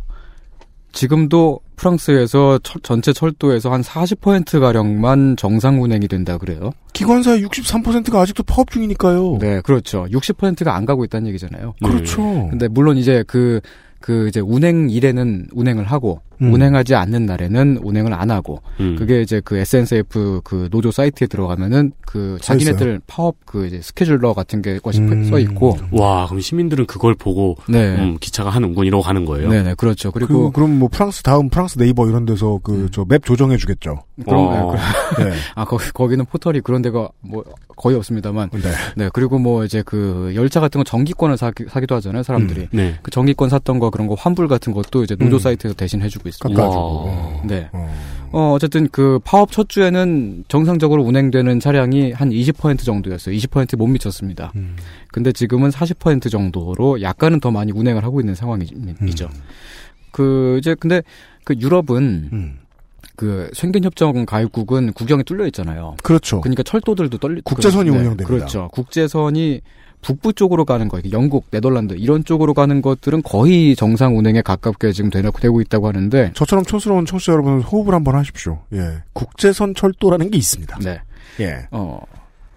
지금도 프랑스에서 철- 전체 철도에서 한 40% 가량만 정상 운행이 된다 그래요. 기관사의 63%가 아직도 파업 중이니까요. 네, 그렇죠. 60%가 안 가고 있다는 얘기잖아요. 그렇죠. 근데 물론 이제 그, 그 이제 운행 일에는 운행을 하고, 음. 운행하지 않는 날에는 운행을 안 하고, 음. 그게 이제 그 SNCF 그 노조 사이트에 들어가면은 그써 자기네들 파업 그 이제 스케줄러 같은 게 것이 음. 써 있고, 와, 그럼 시민들은 그걸 보고 네. 음, 기차가 하는군 이러고 가는 거예요. 네네, 그렇죠. 그, 그리고, 그 럼 뭐 프랑스 다음 프랑스 네이버 이런 데서 그 저 맵 조정해 주겠죠. 그럼, 어. 네, 그- 네. 아, 거기, 거기는 포털이 그런 데가 뭐 거의 없습니다만, 네. 네, 그리고 뭐 이제 그 열차 같은 거 전기권을 사기, 사기도 하잖아요, 사람들이. 네. 그 전기권 샀던 거 그런 거 환불 같은 것도 이제 노조 음. 사이트에서 대신 해주고 있습니다. 깎아주고. 와. 네. 어. 어, 어쨌든 그 파업 첫 주에는 정상적으로 운행되는 차량이 한 20% 정도였어요. 20%못 미쳤습니다. 음. 근데 지금은 40% 정도로 약간은 더 많이 운행을 하고 있는 상황이죠. 그 이제 근데 그 유럽은 음. 그宣겐 협정 가입국은 국경이 뚫려 있잖아요. 그렇죠. 그러니까 철도들도 떨리 국제선이 그- 네, 운영됩니다. 그렇죠. 국제선이 북부 쪽으로 가는 거, 영국, 네덜란드 이런 쪽으로 가는 것들은 거의 정상 운행에 가깝게 지금 되고 되고 있다고 하는데 저처럼 촌스러운 청취자 여러분 호흡을 한번 하십시오. 예. 국제선 철도라는 게 있습니다. 네. 예. 어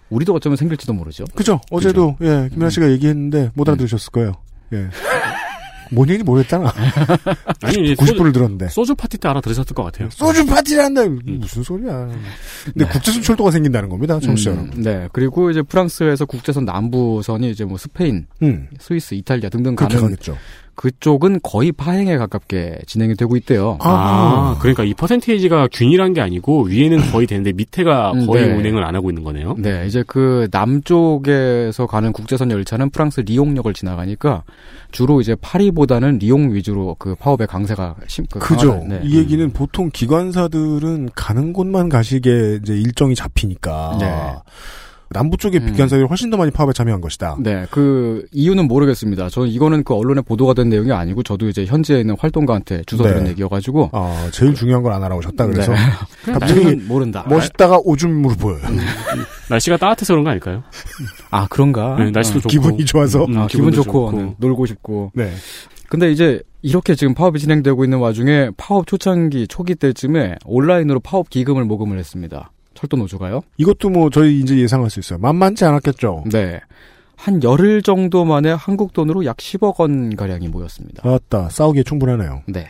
우리도 어쩌면 생길지도 모르죠. 그죠? 어제도 예, 김민아 씨가 얘기했는데 못 알아들으셨을 거예요. 예. 뭔 얘기인지 모르겠잖아. 아니, 이제 90 분을 들었는데. 소주 파티 때 알아들으셨을 것 같아요. 소주 파티를 한다. 무슨 소리야. 근데 국제선 철도가 생긴다는 겁니다, 청취자 음, 여러분. 네. 그리고 이제 프랑스에서 국제선 남부선이 이제 뭐 스페인, 음. 스위스, 이탈리아 등등 그렇게 가는 가겠죠. 그쪽은 거의 파행에 가깝게 진행이 되고 있대요. 아, 그러니까 이 퍼센테이지가 균일한 게 아니고 위에는 거의 되는데 밑에가 음, 거의 네. 운행을 안 하고 있는 거네요. 네, 이제 그 남쪽에서 가는 국제선 열차는 프랑스 리옹역을 지나가니까 주로 이제 파리보다는 리옹 위주로 그 파업의 강세가 심, 그 그죠. 네. 이 얘기는 보통 기관사들은 가는 곳만 가시게 이제 일정이 잡히니까. 네. 남부 쪽의 음. 기관사들이 훨씬 더 많이 파업에 참여한 것이다. 네, 그 이유는 모르겠습니다. 저는 이거는 그 언론에 보도가 된 내용이 아니고 저도 이제 현지에 있는 활동가한테 주워 들은 네. 얘기여가지고 아, 제일 중요한 걸 안 알아오셨다 그래서 네. 갑자기 모른다. 멋있다가 오줌으로 보여요. 날씨가 따뜻해서 그런 거 아닐까요? 아 그런가? 네, 날씨도 어. 좋고. 기분이 좋아서. 음, 아, 기분 기분도 좋고, 좋고. 네, 놀고 싶고. 네. 근데 이제 이렇게 지금 파업이 진행되고 있는 와중에 파업 초창기 초기 때쯤에 온라인으로 파업 기금을 모금을 했습니다. 철도 노조가요? 이것도 뭐 저희 이제 예상할 수 있어요. 만만치 않았겠죠. 네. 한 열흘 정도 만에 한국 돈으로 약 10억 원 가량이 모였습니다. 맞다. 싸우기에 충분하네요. 네.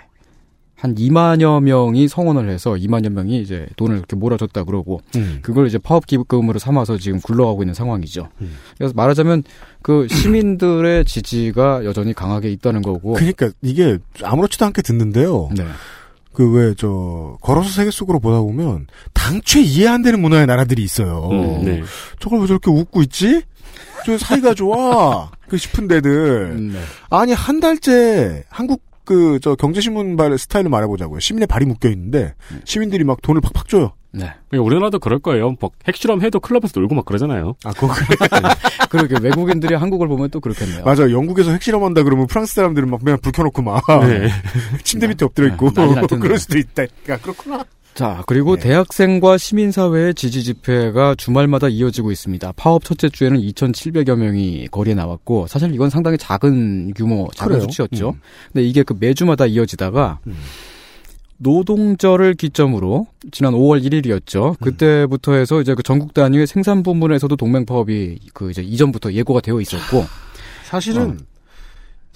한 2만여 명이 성원을 해서 2만여 명이 이제 돈을 이렇게 몰아줬다 그러고 음. 그걸 이제 파업 기금으로 삼아서 지금 굴러가고 있는 상황이죠. 음. 그래서 말하자면 그 시민들의 지지가 여전히 강하게 있다는 거고. 그러니까 이게 아무렇지도 않게 듣는데요. 네. 그 왜 저 걸어서 세계 속으로 보다 보면 당최 이해 안 되는 문화의 나라들이 있어요. 음, 네. 저걸 왜 저렇게 웃고 있지? 저 사이가 좋아. 그 싶은 데들. 음, 네. 아니 한 달째 한국 그 저 경제신문 발 스타일로 말해보자고요. 시민의 발이 묶여 있는데 시민들이 막 돈을 팍팍 줘요. 네. 우리나라도 그럴 거예요. 뭐 핵실험 해도 클럽에서 놀고 막 그러잖아요. 아, 그거. 그러게 외국인들이 한국을 보면 또 그렇겠네요. 맞아. 영국에서 핵실험한다 그러면 프랑스 사람들은 막 그냥 불 켜놓고 막 네. 침대 밑에 엎드려 있고 날 텐데. 그럴 수도 있다. 야, 그렇구나. 자, 그리고 네. 대학생과 시민사회의 지지 집회가 주말마다 이어지고 있습니다. 파업 첫째 주에는 2,700여 명이 거리에 나왔고, 사실 이건 상당히 작은 규모, 작은 그래요? 수치였죠. 음. 근데 이게 그 매주마다 이어지다가, 노동절을 기점으로, 지난 5월 1일이었죠. 그때부터 해서 이제 그 전국 단위의 생산 부문에서도 동맹 파업이 그 이제 이전부터 예고가 되어 있었고, 사실은 어.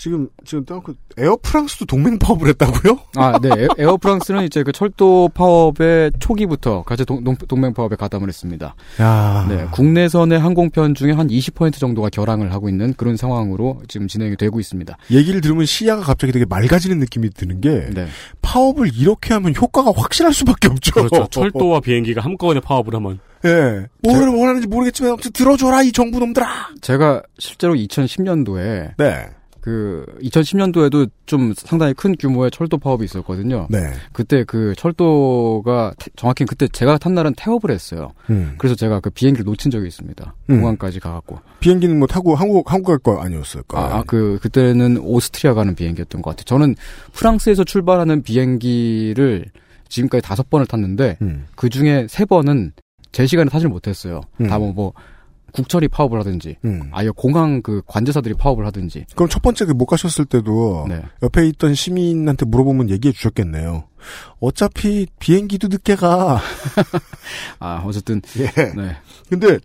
지금 지금 그 에어 프랑스도 동맹 파업을 했다고요? 아, 네. 에- 에어 프랑스는 이제 그 철도 파업의 초기부터 같이 동, 동, 동맹 파업에 가담을 했습니다. 야. 네, 국내선의 항공편 중에 한 20% 정도가 결항을 하고 있는 그런 상황으로 지금 진행이 되고 있습니다. 얘기를 들으면 시야가 갑자기 되게 맑아지는 느낌이 드는 게 네. 파업을 이렇게 하면 효과가 확실할 수밖에 없죠. 그렇죠. 철도와 비행기가 한꺼번에 파업을 하면 예. 뭐를 원하는지 모르겠지만 아무튼 들어줘라 이 정부 놈들아. 제가 실제로 2010년도에 네. 그 2010년도에도 좀 상당히 큰 규모의 철도 파업이 있었거든요. 네. 그때 그 철도가 태- 정확히 그때 제가 탄 날은 태업을 했어요. 음. 그래서 제가 그 비행기를 놓친 적이 있습니다. 음. 공항까지 가갖고. 비행기는 뭐 타고 한국 한국 갈 거 아니었을까? 아, 아, 그, 그때는 오스트리아 가는 비행기였던 것 같아요. 저는 프랑스에서 출발하는 비행기를 지금까지 다섯 번을 탔는데, 음. 그 중에 세 번은 제 시간에 타질 못했어요. 음. 다 뭐, 뭐, 국철이 파업을 하든지, 음. 아예 공항 그 관제사들이 파업을 하든지. 그럼 첫 번째 그 못 가셨을 때도 네. 옆에 있던 시민한테 물어보면 얘기해 주셨겠네요. 어차피 비행기도 늦게 가. 아, 어쨌든, 예. 네. 근데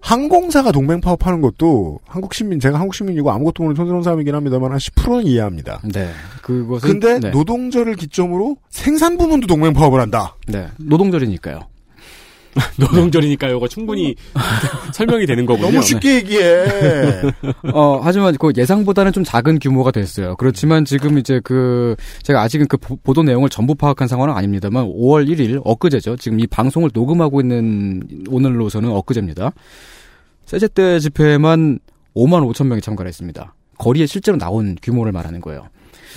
항공사가 동맹 파업하는 것도 한국 시민 제가 한국 시민이고 아무것도 모르는 촌스러운 사람이긴 합니다만 한 10%는 이해합니다. 네. 그것은. 근데 네. 노동절을 기점으로 생산 부문도 동맹 파업을 한다. 네. 노동절이니까요. 노동절이니까 이거 충분히 설명이 되는 거군요. 너무 쉽게 얘기해. 어, 하지만 그 예상보다는 좀 작은 규모가 됐어요. 그렇지만 지금 이제 그, 제가 아직은 그 보- 보도 내용을 전부 파악한 상황은 아닙니다만 5월 1일, 엊그제죠. 지금 이 방송을 녹음하고 있는 오늘로서는 엊그제입니다. 세제 때 집회에만 5만 5천 명이 참가를 했습니다. 거리에 실제로 나온 규모를 말하는 거예요.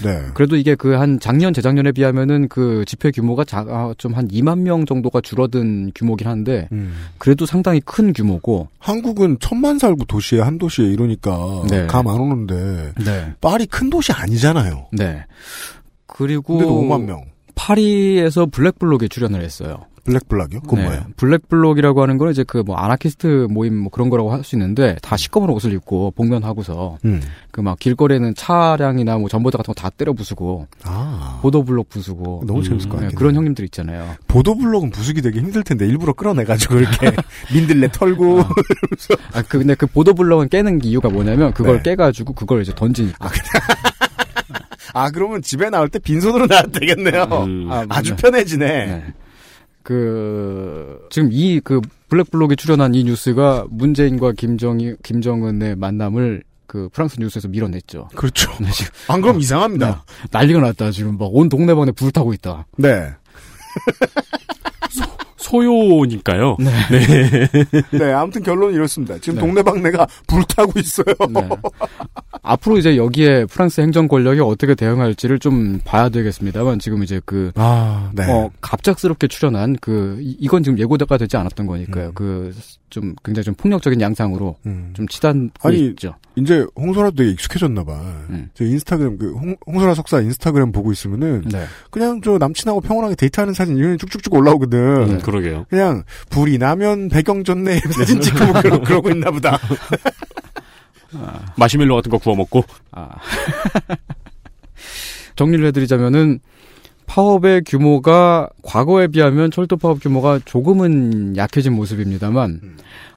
네. 그래도 이게 그 한 작년, 재작년에 비하면은 그 집회 규모가 아, 좀한 2만 명 정도가 줄어든 규모긴 한데, 음. 그래도 상당히 큰 규모고, 한국은 천만 살구 도시에 한 도시에 이러니까 네. 감안 오는데 네. 파리 큰 도시 아니잖아요. 네. 그리고 근데도 5만 명. 파리에서 블랙블록에 출연을 했어요. 블랙블락이요? 그건 네. 뭐예요? 블랙블록이라고 하는 건 이제 그 뭐 아나키스트 모임 뭐 그런 거라고 할 수 있는데 다 시꺼먼 옷을 입고 복면하고서 음. 그막 길거리에는 차량이나 뭐 전보다 같은 거 다 때려 부수고 아. 보도블록 부수고 너무 재밌을 것 네, 같긴 그런. 형님들 있잖아요. 보도블록은 부수기 되게 힘들 텐데 일부러 끌어내가지고 이렇게 민들레 털고 아, 그 근데 그 보도블록은 깨는 이유가 뭐냐면 그걸 네. 깨가지고 그걸 이제 던지니까. 아 그러면 집에 나올 때 빈손으로 나와도 되겠네요. 음. 아, 네. 편해지네. 네. 그 지금 이 그 블랙블록에 출연한 이 뉴스가 문재인과 김정이 김정은의 만남을 그 프랑스 뉴스에서 밀어냈죠. 그렇죠. 네, 지금 안 그럼 이상합니다. 난리가 났다. 지금 막 온 동네방네 불 타고 있다. 네. 소요니까요. 네. 아무튼 결론은 이렇습니다. 지금 네. 동네방네가 불타고 있어요. 네. 앞으로 이제 여기에 프랑스 행정 권력이 어떻게 대응할지를 좀 봐야 되겠습니다만 지금 이제 그 아, 네. 어, 갑작스럽게 출연한 그 이- 이건 지금 예고가 되지 않았던 거니까요. 음. 그 좀 굉장히 좀 폭력적인 양상으로 음. 좀 치닫고 아니, 있죠. 이제 홍소라도 되게 익숙해졌나 봐. 음. 저 인스타그램 그 홍, 홍소라 석사 인스타그램 보고 있으면은 네. 그냥 저 남친하고 평온하게 데이트하는 사진 이런 쭉쭉쭉 올라오거든. 음, 그러게요. 그냥 불이 나면 배경 좋네 사진 찍고 뭐 그러, 그러고 있나 보다. 마시멜로 같은 거 구워 먹고 아. 정리를 해드리자면은 파업의 규모가 과거에 비하면 철도 파업 규모가 조금은 약해진 모습입니다만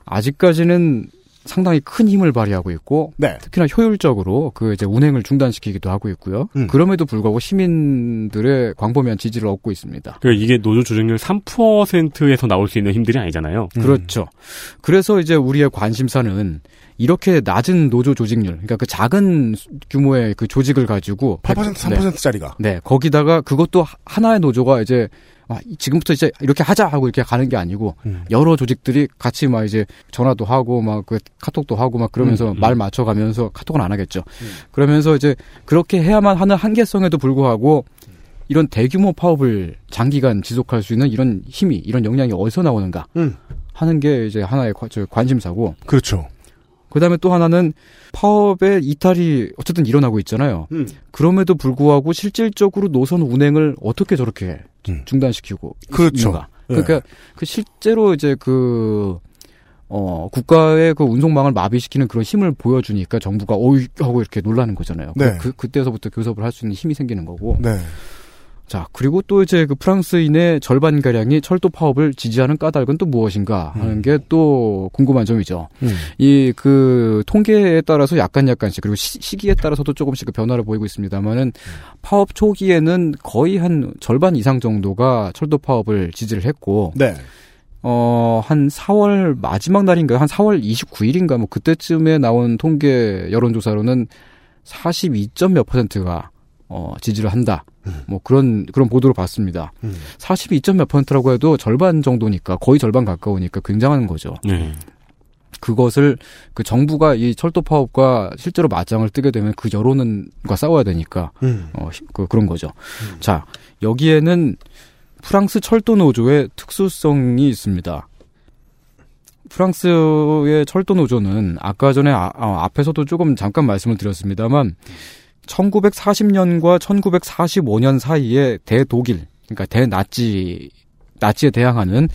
아직까지는 상당히 큰 힘을 발휘하고 있고 네. 특히나 효율적으로 그 이제 운행을 중단시키기도 하고 있고요. 음. 그럼에도 불구하고 시민들의 광범위한 지지를 얻고 있습니다. 그 이게 노조 조직률 3%에서 나올 수 있는 힘들이 아니잖아요. 그렇죠. 그래서 이제 우리의 관심사는 이렇게 낮은 노조 조직률, 그러니까 그 작은 규모의 그 조직을 가지고 8% 3%짜리가 네, 거기다가 그것도 하- 하나의 노조가 이제 아, 지금부터 이제 이렇게 하자 하고 이렇게 가는 게 아니고 음. 여러 조직들이 같이 막 이제 전화도 하고 막 그 카톡도 하고 막 그러면서 음, 음. 말 맞춰가면서 카톡은 안 하겠죠. 그러면서 이제 그렇게 해야만 하는 한계성에도 불구하고 이런 대규모 파업을 장기간 지속할 수 있는 이런 힘이 이런 역량이 어디서 나오는가 음. 하는 게 이제 하나의 관- 저 관심사고 그렇죠. 그 다음에 또 하나는 파업의 이탈이 어쨌든 일어나고 있잖아요. 음. 그럼에도 불구하고 실질적으로 노선 운행을 어떻게 저렇게 중단시키고 그렇죠. 있는가. 예. 그러니까 그 실제로 이제 그 어, 국가의 그 운송망을 마비시키는 그런 힘을 보여주니까 정부가 어이 하고 이렇게 놀라는 거잖아요. 네. 그, 그때서부터 교섭을 할 수 있는 힘이 생기는 거고. 네. 자, 그리고 또 이제 그 프랑스인의 절반 가량이 철도 파업을 지지하는 까닭은 또 무엇인가 하는 게또 궁금한 점이죠. 음. 이그 통계에 따라서 약간 약간씩 그리고 시, 시기에 따라서도 조금씩 그 변화를 보이고 있습니다만은 파업 초기에는 거의 한 절반 이상 정도가 철도 파업을 지지를 했고 네. 어, 한 4월 마지막 날인가요? 한 4월 29일인가 뭐 그때쯤에 나온 통계 여론조사로는 42점 몇 퍼센트가 어, 지지를 한다. 뭐 그런 그런 보도를 봤습니다. 42점 몇 퍼센트라고 해도 절반 정도니까 거의 절반 가까우니까 굉장한 거죠. 네. 그것을 그 정부가 이 철도 파업과 실제로 맞짱을 뜨게 되면 그 여론과 싸워야 되니까 음. 어, 시- 그, 그런 거죠. 자 여기에는 프랑스 철도 노조의 특수성이 있습니다. 프랑스의 철도 노조는 아까 전에 아, 어, 앞에서도 조금 잠깐 말씀을 드렸습니다만 1940년과 1945년 사이에 대독일, 그러니까 대나치 나치에 대항하는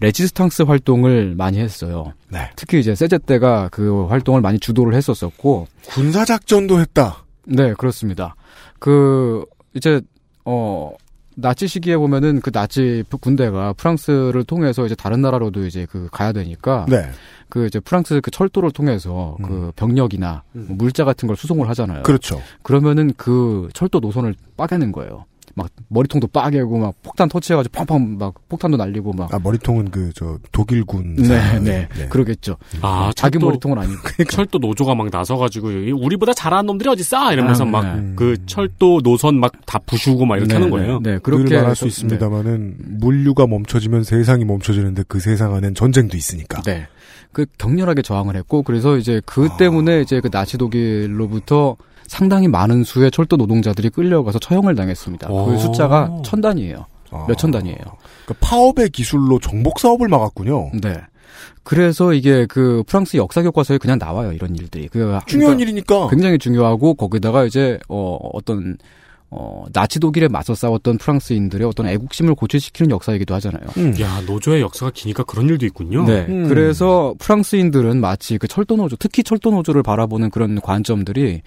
레지스탕스 활동을 많이 했어요. 네. 특히 이제 세제 때가 그 활동을 많이 주도를 했었었고 군사 작전도 했다. 네, 그렇습니다. 그 이제 어 나치 시기에 보면은 그 나치 군대가 프랑스를 통해서 이제 다른 나라로도 이제 그 가야 되니까 네. 그 이제 프랑스 그 철도를 통해서 그 병력이나 뭐 물자 같은 걸 수송을 하잖아요. 그렇죠. 그러면은 그 철도 노선을 빠개는 거예요. 막 머리통도 빠개고 막 폭탄 터치해가지고 팡팡 막 폭탄도 날리고 막. 아 머리통은 그 저 독일군. 네, 네, 그러겠죠. 아, 자기 철도- 머리통은 아니고. 철도 노조가 막 나서가지고 우리보다 잘하는 놈들이 어디 싸 이러면서 아, 막 네. 그 철도 노선 막 다 부수고 막 이렇게 네, 하는 거예요. 네, 늘 말할 수 있습니다만은 물류가 멈춰지면 세상이 멈춰지는데 그 세상 안엔 전쟁도 있으니까. 네. 그 격렬하게 저항을 했고 그래서 이제 그 때문에 이제 그 나치 독일로부터 상당히 많은 수의 철도 노동자들이 끌려가서 처형을 당했습니다. 그 오. 숫자가 천 단위예요. 몇천 단위예요. 그러니까 파업의 기술로 정복 사업을 막았군요. 네. 그래서 이게 그 프랑스 역사 교과서에 그냥 나와요 이런 일들이. 그 중요한 그러니까 일이니까. 굉장히 중요하고 거기다가 이제 어 어떤 어 나치 독일에 맞서 싸웠던 프랑스인들의 어떤 애국심을 고취시키는 역사이기도 하잖아요. 야 노조의 역사가 기니까 그런 일도 있군요. 네. 그래서 프랑스인들은 마치 그 철도 노조, 특히 철도 노조를 바라보는 그런 관점들이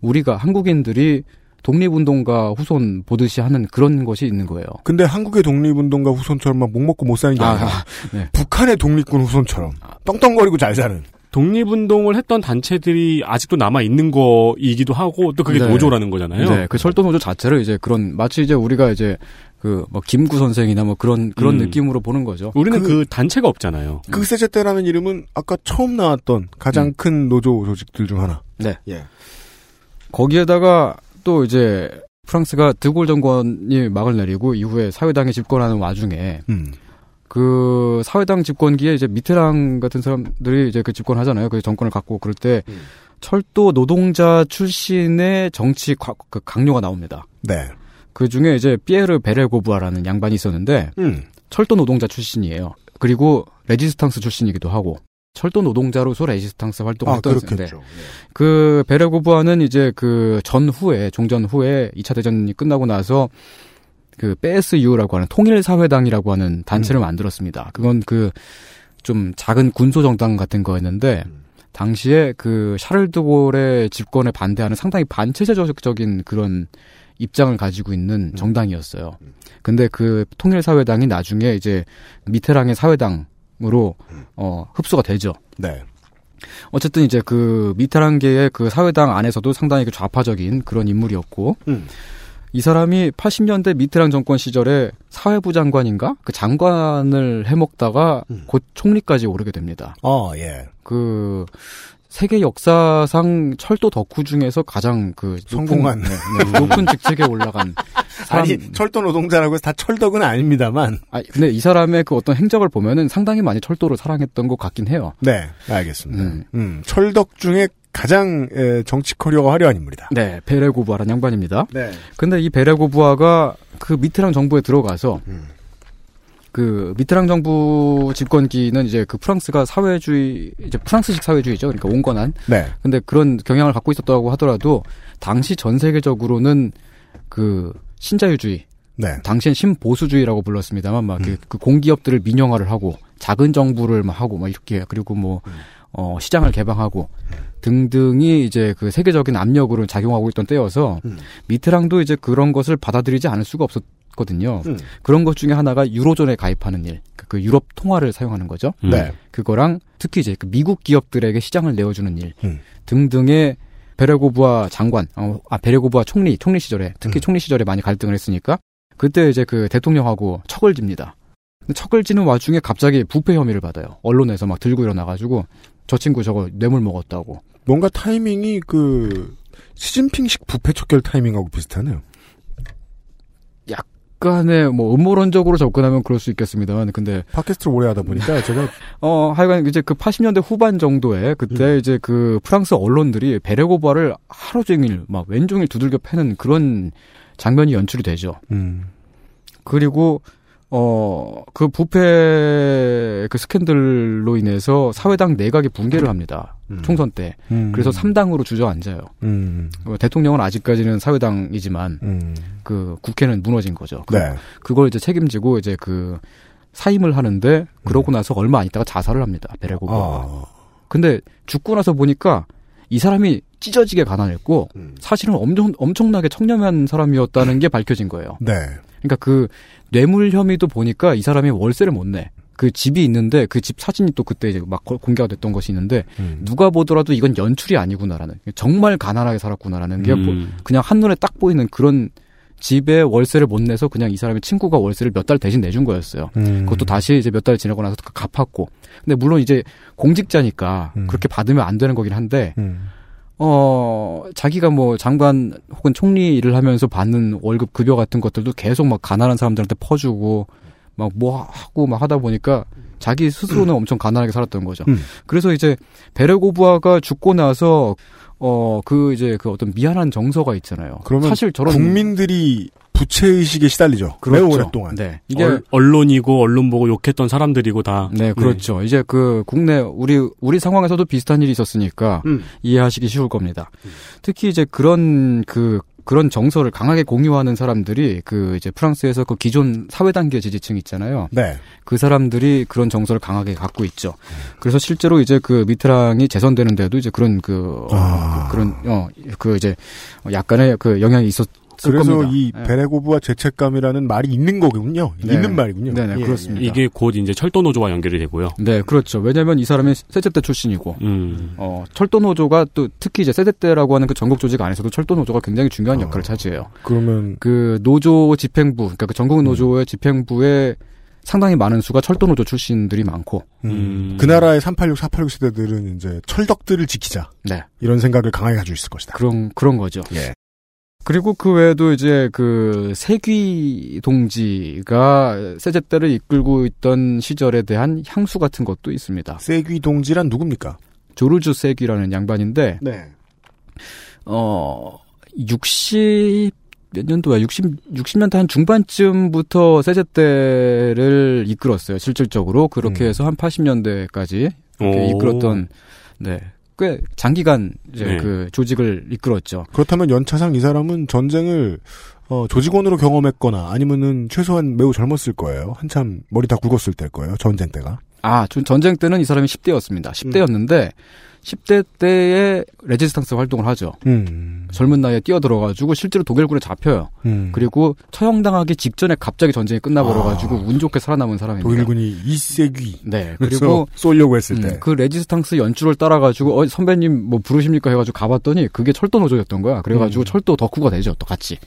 우리가 한국인들이 독립운동가 후손 보듯이 하는 그런 것이 있는 거예요. 근데 한국의 독립운동가 후손처럼 막 목 먹고 못 사는 게 아, 아니라 네. 북한의 독립군 후손처럼 떵떵거리고 잘 사는. 독립운동을 했던 단체들이 아직도 남아 있는 거이기도 하고 또 그게 네. 노조라는 거잖아요. 네, 그 철도 노조 자체를 이제 그런 마치 이제 우리가 이제 그뭐 김구 선생이나 뭐 그런 그런 음. 느낌으로 보는 거죠. 우리는 그, 단체가 없잖아요. 그 세제때라는 이름은 아까 처음 나왔던 가장 큰 노조 조직들 중 하나. 네. 예. 거기에다가 또 이제 프랑스가 드골 정권이 막을 내리고 이후에 사회당이 집권하는 와중에 음. 그 사회당 집권기에 이제 미테랑 같은 사람들이 이제 그 집권하잖아요. 그 정권을 갖고 그럴 때 철도 노동자 출신의 정치 과- 그 각료가 나옵니다. 네. 그 중에 이제 피에르 베레고부아라는 양반이 있었는데 음. 철도 노동자 출신이에요. 그리고 레지스탕스 출신이기도 하고 철도 노동자로서 레지스탕스 활동을 아, 했던 그렇겠죠. 그 베레고부아는 이제 그 전후에 종전 후에 2차 대전이 끝나고 나서 그 PSU라고 하는 통일사회당이라고 하는 단체를 만들었습니다. 그건 그 좀 작은 군소 정당 같은 거였는데 당시에 그 샤를드골의 집권에 반대하는 상당히 반체제적인 그런 입장을 가지고 있는 정당이었어요. 근데 그 통일사회당이 나중에 이제 미테랑의 사회당 으로 어 흡수가 되죠. 네. 어쨌든 이제 그 미테랑계의 그 사회당 안에서도 상당히 그 좌파적인 그런 인물이었고 음. 이 사람이 80년대 미테랑 정권 시절에 사회부 장관인가 그 장관을 해먹다가 곧 총리까지 오르게 됩니다. 어, 예. 그 세계 역사상 철도 덕후 중에서 가장 그 성공한. 높은, 네, 네, 높은 직책에 올라간 사람. 아니, 철도 노동자라고 해서 다 철덕은 아닙니다만. 아 근데 이 사람의 그 어떤 행적을 보면은 상당히 많이 철도를 사랑했던 것 같긴 해요. 네, 알겠습니다. 음, 철덕 중에 가장 에, 정치 커리어가 화려한 인물이다. 네, 베레고부아라는 양반입니다. 네. 근데 이 베레고부아가 그 미트랑 정부에 들어가서 그 미트랑 정부 집권기는 이제 그 프랑스가 사회주의 이제 프랑스식 사회주의죠. 그러니까 온건한. 네. 근데 그런 경향을 갖고 있었다고 하더라도 당시 전 세계적으로는 그 신자유주의 네. 당시엔 신보수주의라고 불렀습니다만 막그 공기업들을 민영화를 하고 작은 정부를 막 하고 막 이렇게 그리고 뭐 어, 시장을 개방하고 등등이 이제 그 세계적인 압력으로 작용하고 있던 때여서 미트랑도 이제 그런 것을 받아들이지 않을 수가 없었 거든요. 음. 그런 것 중에 하나가 유로존에 가입하는 일, 그- 그 유럽 통화를 사용하는 거죠. 음. 네. 그거랑 특히 이제 그 미국 기업들에게 시장을 내어주는 일 음. 등등의 베레고부아 장관, 어, 아 베레고부아 총리, 총리 시절에 음. 특히 총리 시절에 많이 갈등을 했으니까 그때 이제 그 대통령하고 척을 집니다. 척을 지는 와중에 갑자기 부패 혐의를 받아요. 언론에서 막 들고 일어나가지고 저 친구 저거 뇌물 먹었다고. 뭔가 타이밍이 그 시진핑식 부패 척결 타이밍하고 비슷하네요. 약 간의 뭐 음모론적으로 접근하면 그럴 수 있겠습니다만 근데 팟캐스트를 오래 하다 보니까 제가 어 하여간 이제 그 80년대 후반 정도에 그때 음. 이제 그 프랑스 언론들이 베레고바를 하루 종일 막 왼종일 두들겨 패는 그런 장면이 연출이 되죠. 음. 그리고 어 그 부패 그 스캔들로 인해서 사회당 내각이 붕괴를 합니다. 총선 때. 음. 그래서 3당으로 주저앉아요. 음. 어, 대통령은 아직까지는 사회당이지만 음. 그 국회는 무너진 거죠. 그, 네. 그걸 이제 책임지고 이제 그 사임을 하는데 그러고 나서 얼마 안 있다가 자살을 합니다. 베레고가. 아. 근데 죽고 나서 보니까 이 사람이 찢어지게 가난했고 사실은 엄청 엄청나게 청렴한 사람이었다는 게 밝혀진 거예요. 네. 그러니까 그 뇌물 혐의도 보니까 이 사람이 월세를 못 내. 그 집이 있는데 그 집 사진이 또 그때 이제 막 거- 공개가 됐던 것이 있는데 음. 누가 보더라도 이건 연출이 아니구나라는 정말 가난하게 살았구나라는 게 음. 뭐 그냥 한눈에 딱 보이는 그런 집에 월세를 못 내서 그냥 이 사람의 친구가 월세를 몇 달 대신 내준 거였어요. 음. 그것도 다시 이제 몇 달 지나고 나서 갚았고. 근데 물론 이제 공직자니까 음. 그렇게 받으면 안 되는 거긴 한데 음. 어, 자기가 뭐 장관 혹은 총리 일을 하면서 받는 월급 급여 같은 것들도 계속 막 가난한 사람들한테 퍼주고 막 뭐 하고 막 하다 보니까 자기 스스로는 엄청 가난하게 살았던 거죠. 음. 그래서 이제 베레고부아가 죽고 나서 어, 그 이제 그 어떤 미안한 정서가 있잖아요. 그러면 사실 저런 국민들이 부채 의식에 시달리죠. 그렇죠. 매우 오랫동안. 네. 이게 얼- 언론이고 언론 보고 욕했던 사람들이고 다. 네, 그렇죠. 이제 그 국내 우리 우리 상황에서도 비슷한 일이 있었으니까 음. 이해하시기 쉬울 겁니다. 특히 이제 그런 그 그런 정서를 강하게 공유하는 사람들이 그 이제 프랑스에서 그 기존 사회 단계 지지층 있잖아요. 네. 그 사람들이 그런 정서를 강하게 갖고 있죠. 그래서 실제로 이제 그 미트랑이 재선되는데도 이제 그런 그, 어, 아. 그- 그런 어그 이제 약간의 그 영향이 있었을 그래서 겁니다. 이 예. 베레고브와 죄책감이라는 말이 있는 거군요. 네. 있는 말이군요. 네네, 예, 그렇습니다. 이게 곧 이제 철도 노조와 연결이 되고요. 네, 그렇죠. 왜냐하면 이 사람이 세제대 출신이고, 음. 어, 철도 노조가 또 특히 이제 세대대라고 하는 그 전국 조직 안에서도 철도 노조가 굉장히 중요한 역할을 차지해요. 그러면 그 노조 집행부, 그러니까 그 전국 노조의 집행부에 상당히 많은 수가 철도 노조 출신들이 많고, 음, 그 나라의 386, 486 세대들은 이제 철덕들을 지키자. 네. 이런 생각을 강하게 가지고 있을 것이다. 그런 그런 거죠. 예. 그리고 그 외에도 이제 그 세귀 동지가 세제대를 이끌고 있던 시절에 대한 향수 같은 것도 있습니다. 세귀 동지란 누굽니까? 조르주 세귀라는 양반인데 네. 어, 60, 몇 년도야? 60, 60년대 한 중반쯤부터 세제대를 이끌었어요, 실질적으로. 그렇게 음. 해서 한 80년대까지 오. 이끌었던, 네. 꽤 장기간 이제 네. 그 조직을 이끌었죠. 그렇다면 연차상 이 사람은 전쟁을 어, 조직원으로 경험했거나 아니면은 최소한 매우 젊었을 거예요. 한참 머리 다 굵었을 때일 거예요. 전쟁 때가. 아, 전- 전쟁 때는 이 사람이 10대였습니다. 10대였는데, 10대 때에 레지스탕스 활동을 하죠. 음. 젊은 나이에 뛰어들어가지고 실제로 독일군에 잡혀요. 음. 그리고 처형당하기 직전에 갑자기 전쟁이 끝나버려가지고 운 좋게 살아남은 사람입니다. 독일군이 이 새끼. 네. 그래서 그리고 쏠려고 했을 음, 때. 그 레지스탕스 연줄을 따라가지고 어 선배님 뭐 부르십니까 해가지고 가봤더니 그게 철도 노조였던 거야. 그래가지고 음. 철도 덕후가 되죠. 또 같이.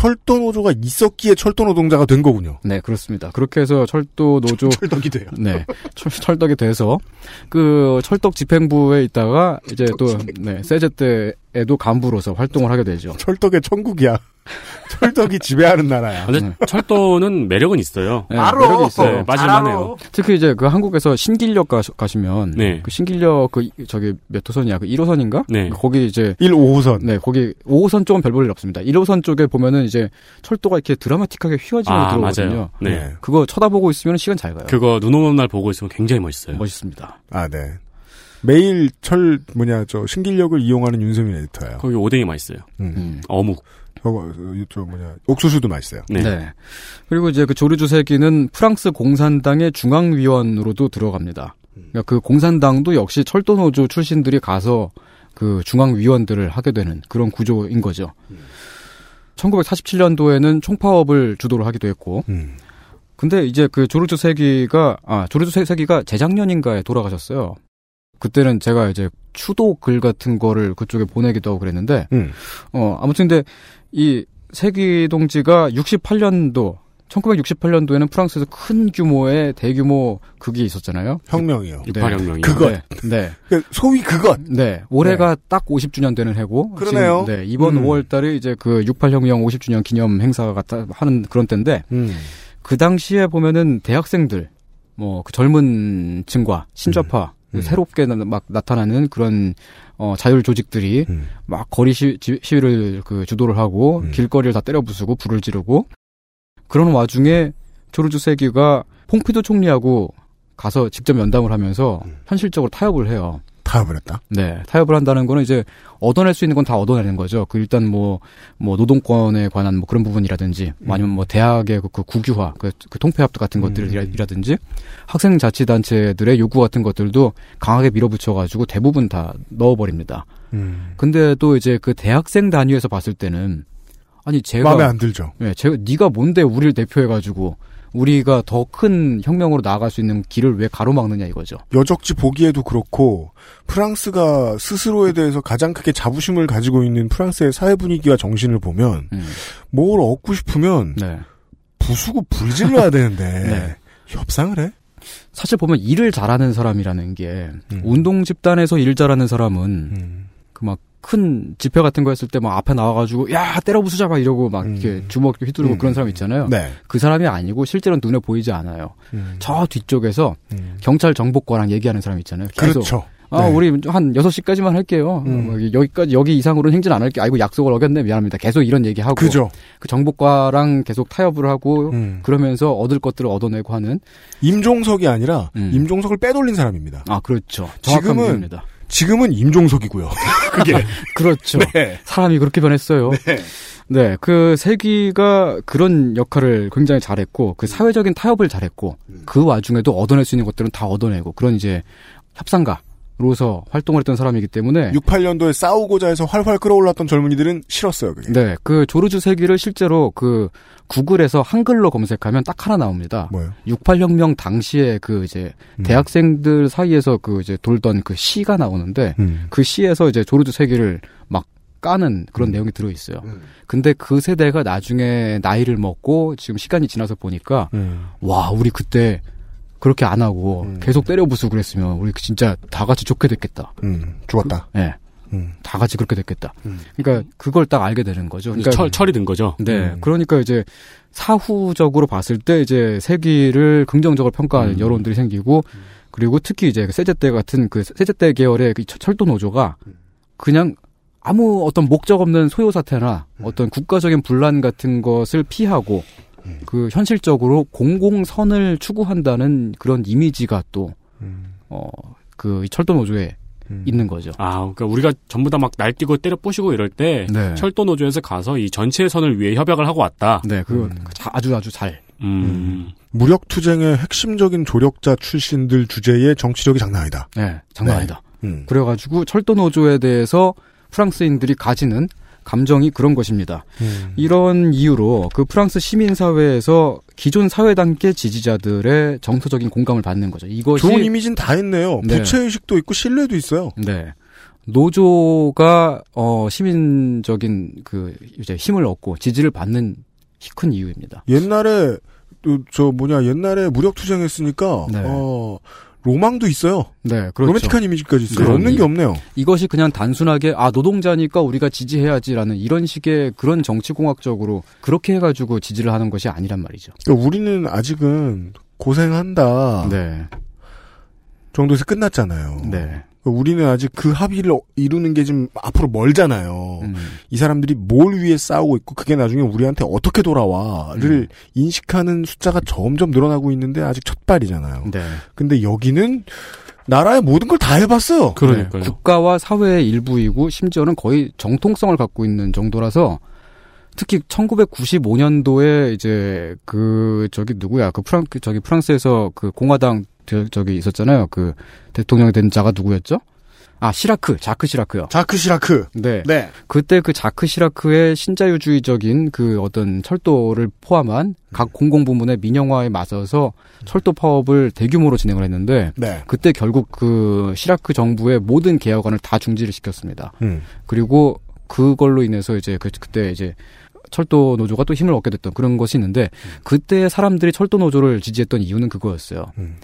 철도 노조가 있었기에 철도 노동자가 된 거군요. 네, 그렇습니다. 그렇게 해서 철도 노조 철덕이 돼요. 네. 철, 철덕이 돼서 그 철덕 집행부에 있다가 이제 또 네, 세제 때에도 간부로서 활동을 하게 되죠. 철덕의 천국이야. 철덕이 지배하는 나라야. 근데 철도는 매력은 있어요. 네, 알아. 매력이 있어요. 네, 맞을만해요. 특히 이제 그 한국에서 신길역 가, 가시면 네. 그 신길역 그 저기 몇 호선이야? 그 1호선인가? 네. 거기 이제 1, 5호선. 네, 거기 5호선 쪽은 별 볼일 없습니다. 1호선 쪽에 보면은 이제 철도가 이렇게 드라마틱하게 휘어지고 아, 들어오거든요. 맞아요. 네. 그거 쳐다보고 있으면 시간 잘 가요. 그거 눈 오는 날 보고 있으면 굉장히 멋있어요. 멋있습니다. 아, 네. 매일 철, 뭐냐, 저, 신길역을 이용하는 윤세민 에디터예요. 거기 오뎅이 맛있어요. 음. 음. 어묵. 저거, 저, 뭐냐, 옥수수도 맛있어요. 네. 그리고 이제 그 조르주 세기는 프랑스 공산당의 중앙위원으로도 들어갑니다. 그러니까 그 공산당도 역시 철도노조 출신들이 가서 그 중앙위원들을 하게 되는 그런 구조인 거죠. 1947년도에는 총파업을 주도를 하기도 했고, 음. 근데 이제 그 조르주 세기가 아 조르주 세- 세기가 재작년인가에 돌아가셨어요. 그때는 제가 이제 추도 글 같은 거를 그쪽에 보내기도 하고 그랬는데 음. 어 아무튼 근데 이 세기 동지가 68년도 1968년도에는 프랑스에서 큰 규모의 대규모 극이 있었잖아요. 혁명이요. 육팔혁명이요. 그것. 네. 네. 그 소위 그것. 네. 올해가 딱 50주년 되는 해고. 그러네요. 지금, 네. 이번 음. 5월 달에 이제 그 68혁명 50주년 기념 행사가 같아 하는 그런 때인데 음. 그 당시에 보면은 대학생들 뭐 그 젊은 층과 신좌파 음. 새롭게 나- 막 나타나는 그런 어 자율 조직들이 음. 막 거리 시, 지- 시위를 그 주도를 하고 음. 길거리를 다 때려 부수고 불을 지르고 그런 와중에 조르주 세기가 퐁피도 총리하고 가서 직접 면담을 하면서 음. 현실적으로 타협을 해요. 타협을 했다. 네, 타협을 한다는 거는 이제 얻어낼 수 있는 건 다 얻어내는 거죠. 그 일단 뭐, 뭐 노동권에 관한 뭐 그런 부분이라든지, 뭐 아니면 뭐 대학의 그, 그 국유화, 그, 그 통폐합 같은 것들이라든지, 학생 자치단체들의 요구 같은 것들도 강하게 밀어붙여가지고 대부분 다 넣어버립니다. 음. 근데 또 이제 그 대학생 단위에서 봤을 때는, 아니 제가 마음에 안 들죠. 네, 제가 네가 뭔데 우리를 대표해가지고 우리가 더 큰 혁명으로 나아갈 수 있는 길을 왜 가로막느냐 이거죠. 여적지 보기에도 그렇고 프랑스가 스스로에 대해서 가장 크게 자부심을 가지고 있는 프랑스의 사회 분위기와 정신을 보면 음. 뭘 얻고 싶으면 네. 부수고 불질러야 되는데 네. 협상을 해? 사실 보면 일을 잘하는 사람이라는 게 음. 운동 집단에서 일 잘하는 사람은 음. 큰 집회 같은 거 했을 때 막 앞에 나와가지고 야 때려 부수자 막 이러고 막 음. 이렇게 주먹 휘두르고 음. 그런 사람 있잖아요. 네. 그 사람이 아니고 실제로는 눈에 보이지 않아요. 음. 저 뒤쪽에서 음. 경찰 정보과랑 얘기하는 사람 있잖아요. 계속 그렇죠. 아, 네. 우리 한 6시까지만 할게요. 음. 뭐 여기까지, 여기 이상으로는 행진 안 할게. 아이고, 약속을 어겼네. 미안합니다. 계속 이런 얘기하고. 그죠. 그 정보과랑 계속 타협을 하고, 음. 그러면서 얻을 것들을 얻어내고 하는. 임종석이 아니라 음. 임종석을 빼돌린 사람입니다. 아, 그렇죠. 정확한 지금은 표현입니다. 지금은 임종석이고요. 그게 그렇죠. 네. 사람이 그렇게 변했어요. 네. 네, 그 세기가 그런 역할을 굉장히 잘했고, 그 사회적인 타협을 잘했고, 음. 그 와중에도 얻어낼 수 있는 것들은 다 얻어내고, 그런 이제 협상가 로서 활동을 했던 사람이기 때문에, 68년도에 싸우고자 해서 활활 끌어올랐던 젊은이들은 싫었어요. 그게. 네, 그 조르주 세기를 실제로 그 구글에서 한글로 검색하면 딱 하나 나옵니다. 뭐요? 68혁명 당시에 그 이제 음. 대학생들 사이에서 그 이제 돌던 그 시가 나오는데 음. 그 시에서 이제 조르주 세기를 막 까는 그런 음. 내용이 들어 있어요. 근데 그 세대가 나중에 나이를 먹고 지금 시간이 지나서 보니까 음. 와, 우리 그때 그렇게 안 하고 음. 계속 때려 부수고 그랬으면 우리 진짜 다 같이 좋게 됐겠다. 음. 죽었다. 예. 음. 다 같이 그렇게 됐겠다. 음. 그러니까 그걸 딱 알게 되는 거죠. 그러니까 철, 철이 든 거죠. 네. 음. 그러니까 이제 사후적으로 봤을 때 이제 세기를 긍정적으로 평가하는 음. 여론들이 생기고 그리고 특히 이제 그 세제 때 같은 그 세제 때 계열의 그 철도 노조가 그냥 아무 어떤 목적 없는 소요 사태나 어떤 국가적인 분란 같은 것을 피하고 그 현실적으로 공공선을 추구한다는 그런 이미지가 또 음. 어, 그 철도 노조에 음. 있는 거죠. 아, 그러니까 우리가 전부 다 막 날뛰고 때려 부시고 이럴 때 네. 철도 노조에서 가서 이 전체 선을 위해 협약을 하고 왔다. 네, 그 음. 아주 아주 잘. 음. 무력 투쟁의 핵심적인 조력자 출신들 주제의 정치력이 장난 아니다. 네, 장난 네. 아니다. 음. 그래가지고 철도 노조에 대해서 프랑스인들이 가지는 감정이 그런 것입니다. 음. 이런 이유로 그 프랑스 시민 사회에서 기존 사회단계 지지자들의 정서적인 공감을 받는 거죠. 이것이 좋은 이미지는 다 있네요. 네. 부채의식도 있고 신뢰도 있어요. 네. 노조가 어 시민적인 그 이제 힘을 얻고 지지를 받는 큰 이유입니다. 옛날에 또저 뭐냐 옛날에 무력 투쟁했으니까 네. 어 로망도 있어요. 네, 그렇죠. 로맨틱한 이미지까지 있어요. 그런 없는 이- 게 없네요. 이것이 그냥 단순하게 아 노동자니까 우리가 지지해야지라는 이런 식의 그런 정치공학적으로 그렇게 해가지고 지지를 하는 것이 아니란 말이죠. 그러니까 우리는 아직은 고생한다 네, 정도에서 끝났잖아요. 네. 우리는 아직 그 합의를 이루는 게좀 앞으로 멀잖아요. 음. 이 사람들이 뭘 위해 싸우고 있고 그게 나중에 우리한테 어떻게 돌아와를 음. 인식하는 숫자가 점점 늘어나고 있는데 아직 첫 발이잖아요. 네. 근데 여기는 나라의 모든 걸 다 해봤어요. 그러니까요. 네, 국가와 사회의 일부이고 심지어는 거의 정통성을 갖고 있는 정도라서 특히 1995년도에 이제 그 저기 누구야 그 프랑 그 저기 프랑스에서 그 공화당 저- 저기 있었잖아요 그 대통령이 된 자가 누구였죠? 아 시라크 자크 시라크요. 자크 시라크. 네. 네. 그때 그 자크 시라크의 신자유주의적인 그 어떤 철도를 포함한 각 공공 부문의 민영화에 맞서서 철도 파업을 대규모로 진행을 했는데 네. 그때 결국 그 시라크 정부의 모든 개혁안을 다 중지를 시켰습니다. 음. 그리고 그걸로 인해서 이제 그 그때 이제 철도 노조가 또 힘을 얻게 됐던 그런 것이 있는데 그때 사람들이 철도 노조를 지지했던 이유는 그거였어요. 음.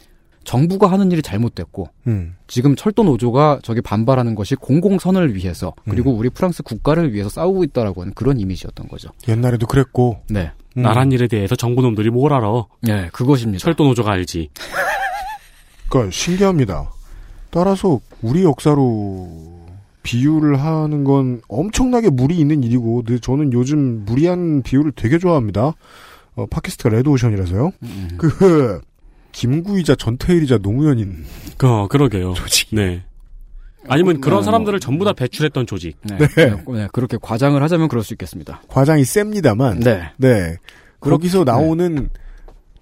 정부가 하는 일이 잘못됐고 음. 지금 철도 노조가 저기 반발하는 것이 공공선을 위해서 그리고 우리 프랑스 국가를 위해서 싸우고 있다라고 하는 그런 이미지였던 거죠. 옛날에도 그랬고. 네. 음. 나란 일에 대해서 정부 놈들이 뭘 알아? 네, 그것입니다. 철도 노조가 알지. 그러니까 신기합니다. 따라서 우리 역사로 비유를 하는 건 엄청나게 무리 있는 일이고 늘 저는 요즘 무리한 비유를 되게 좋아합니다. 어, 팟캐스트가 레드오션이라서요. 음. 그 김구이자 전태일이자 노무현인 어, 그러게요. 조직. 네. 아니면 그런 네, 사람들을 전부 다 배출했던 조직. 네. 네, 네, 그렇게 과장을 하자면 그럴 수 있겠습니다. 과장이 셉니다만 네. 네. 그렇- 거기서 나오는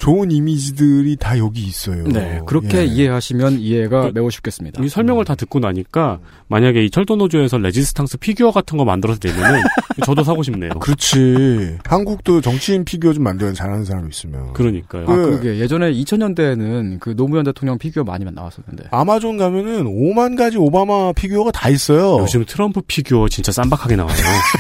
좋은 이미지들이 다 여기 있어요. 네, 그렇게 예. 이해하시면 이해가 매우 쉽겠습니다. 이 설명을 다 듣고 나니까 만약에 이 철도 노조에서 레지스탕스 피규어 같은 거 만들어서 내면은 저도 사고 싶네요. 그렇지. 한국도 정치인 피규어 좀 만드는 잘하는 사람 있으면. 그러니까요. 아, 그- 그게 예전에 2000년대에는 그 노무현 대통령 피규어 많이 나왔었는데. 아마존 가면은 5만 가지 오바마 피규어가 다 있어요. 요즘 트럼프 피규어 진짜 쌈박하게 나와요.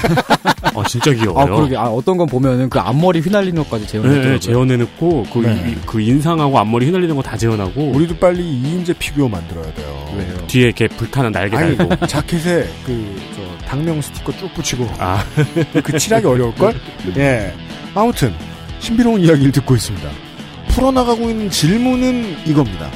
어, 진짜 귀여워요. 아, 그러게. 아, 어떤 건 보면은 그 앞머리 휘날리는 것까지 네, 재현했더라고요. 네, 재현해놓고 그, 네. 이- 그 인상하고 앞머리 휘날리는 거 다 재현하고 우리도 빨리 이인재 피규어 만들어야 돼요. 왜요? 뒤에 이렇게 불타는 날개 아니, 달고 자켓에 그, 저, 당명 스티커 쭉 붙이고. 아 그 칠하기 어려울 걸? 예. 아무튼, 신비로운 이야기를 듣고 있습니다. 풀어나가고 있는 질문은 이겁니다.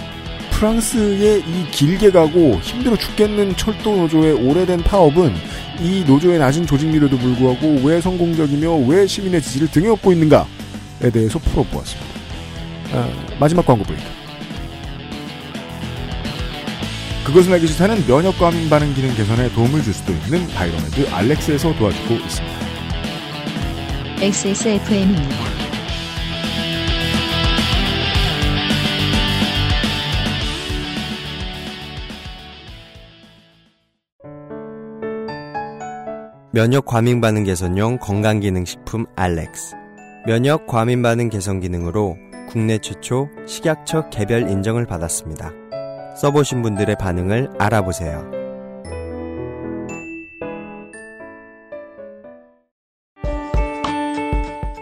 프랑스의 이 길게 가고 힘들어 죽겠는 철도 노조의 오래된 파업은 이 노조의 낮은 조직률에도 불구하고 왜 성공적이며 왜 시민의 지지를 등에 업고 있는가에 대해서 풀어보았습니다. 아, 마지막 광고 브레이크. 그것은 알기 싫다는 면역 과민 반응 기능 개선에 도움을 줄 수도 있는 바이로메드 알렉스에서 도와주고 있습니다. XSFM입니다. 면역 과민 반응 개선용 건강기능식품 알렉스. 면역 과민 반응 개선 기능으로 국내 최초 식약처 개별 인정을 받았습니다. 써보신 분들의 반응을 알아보세요.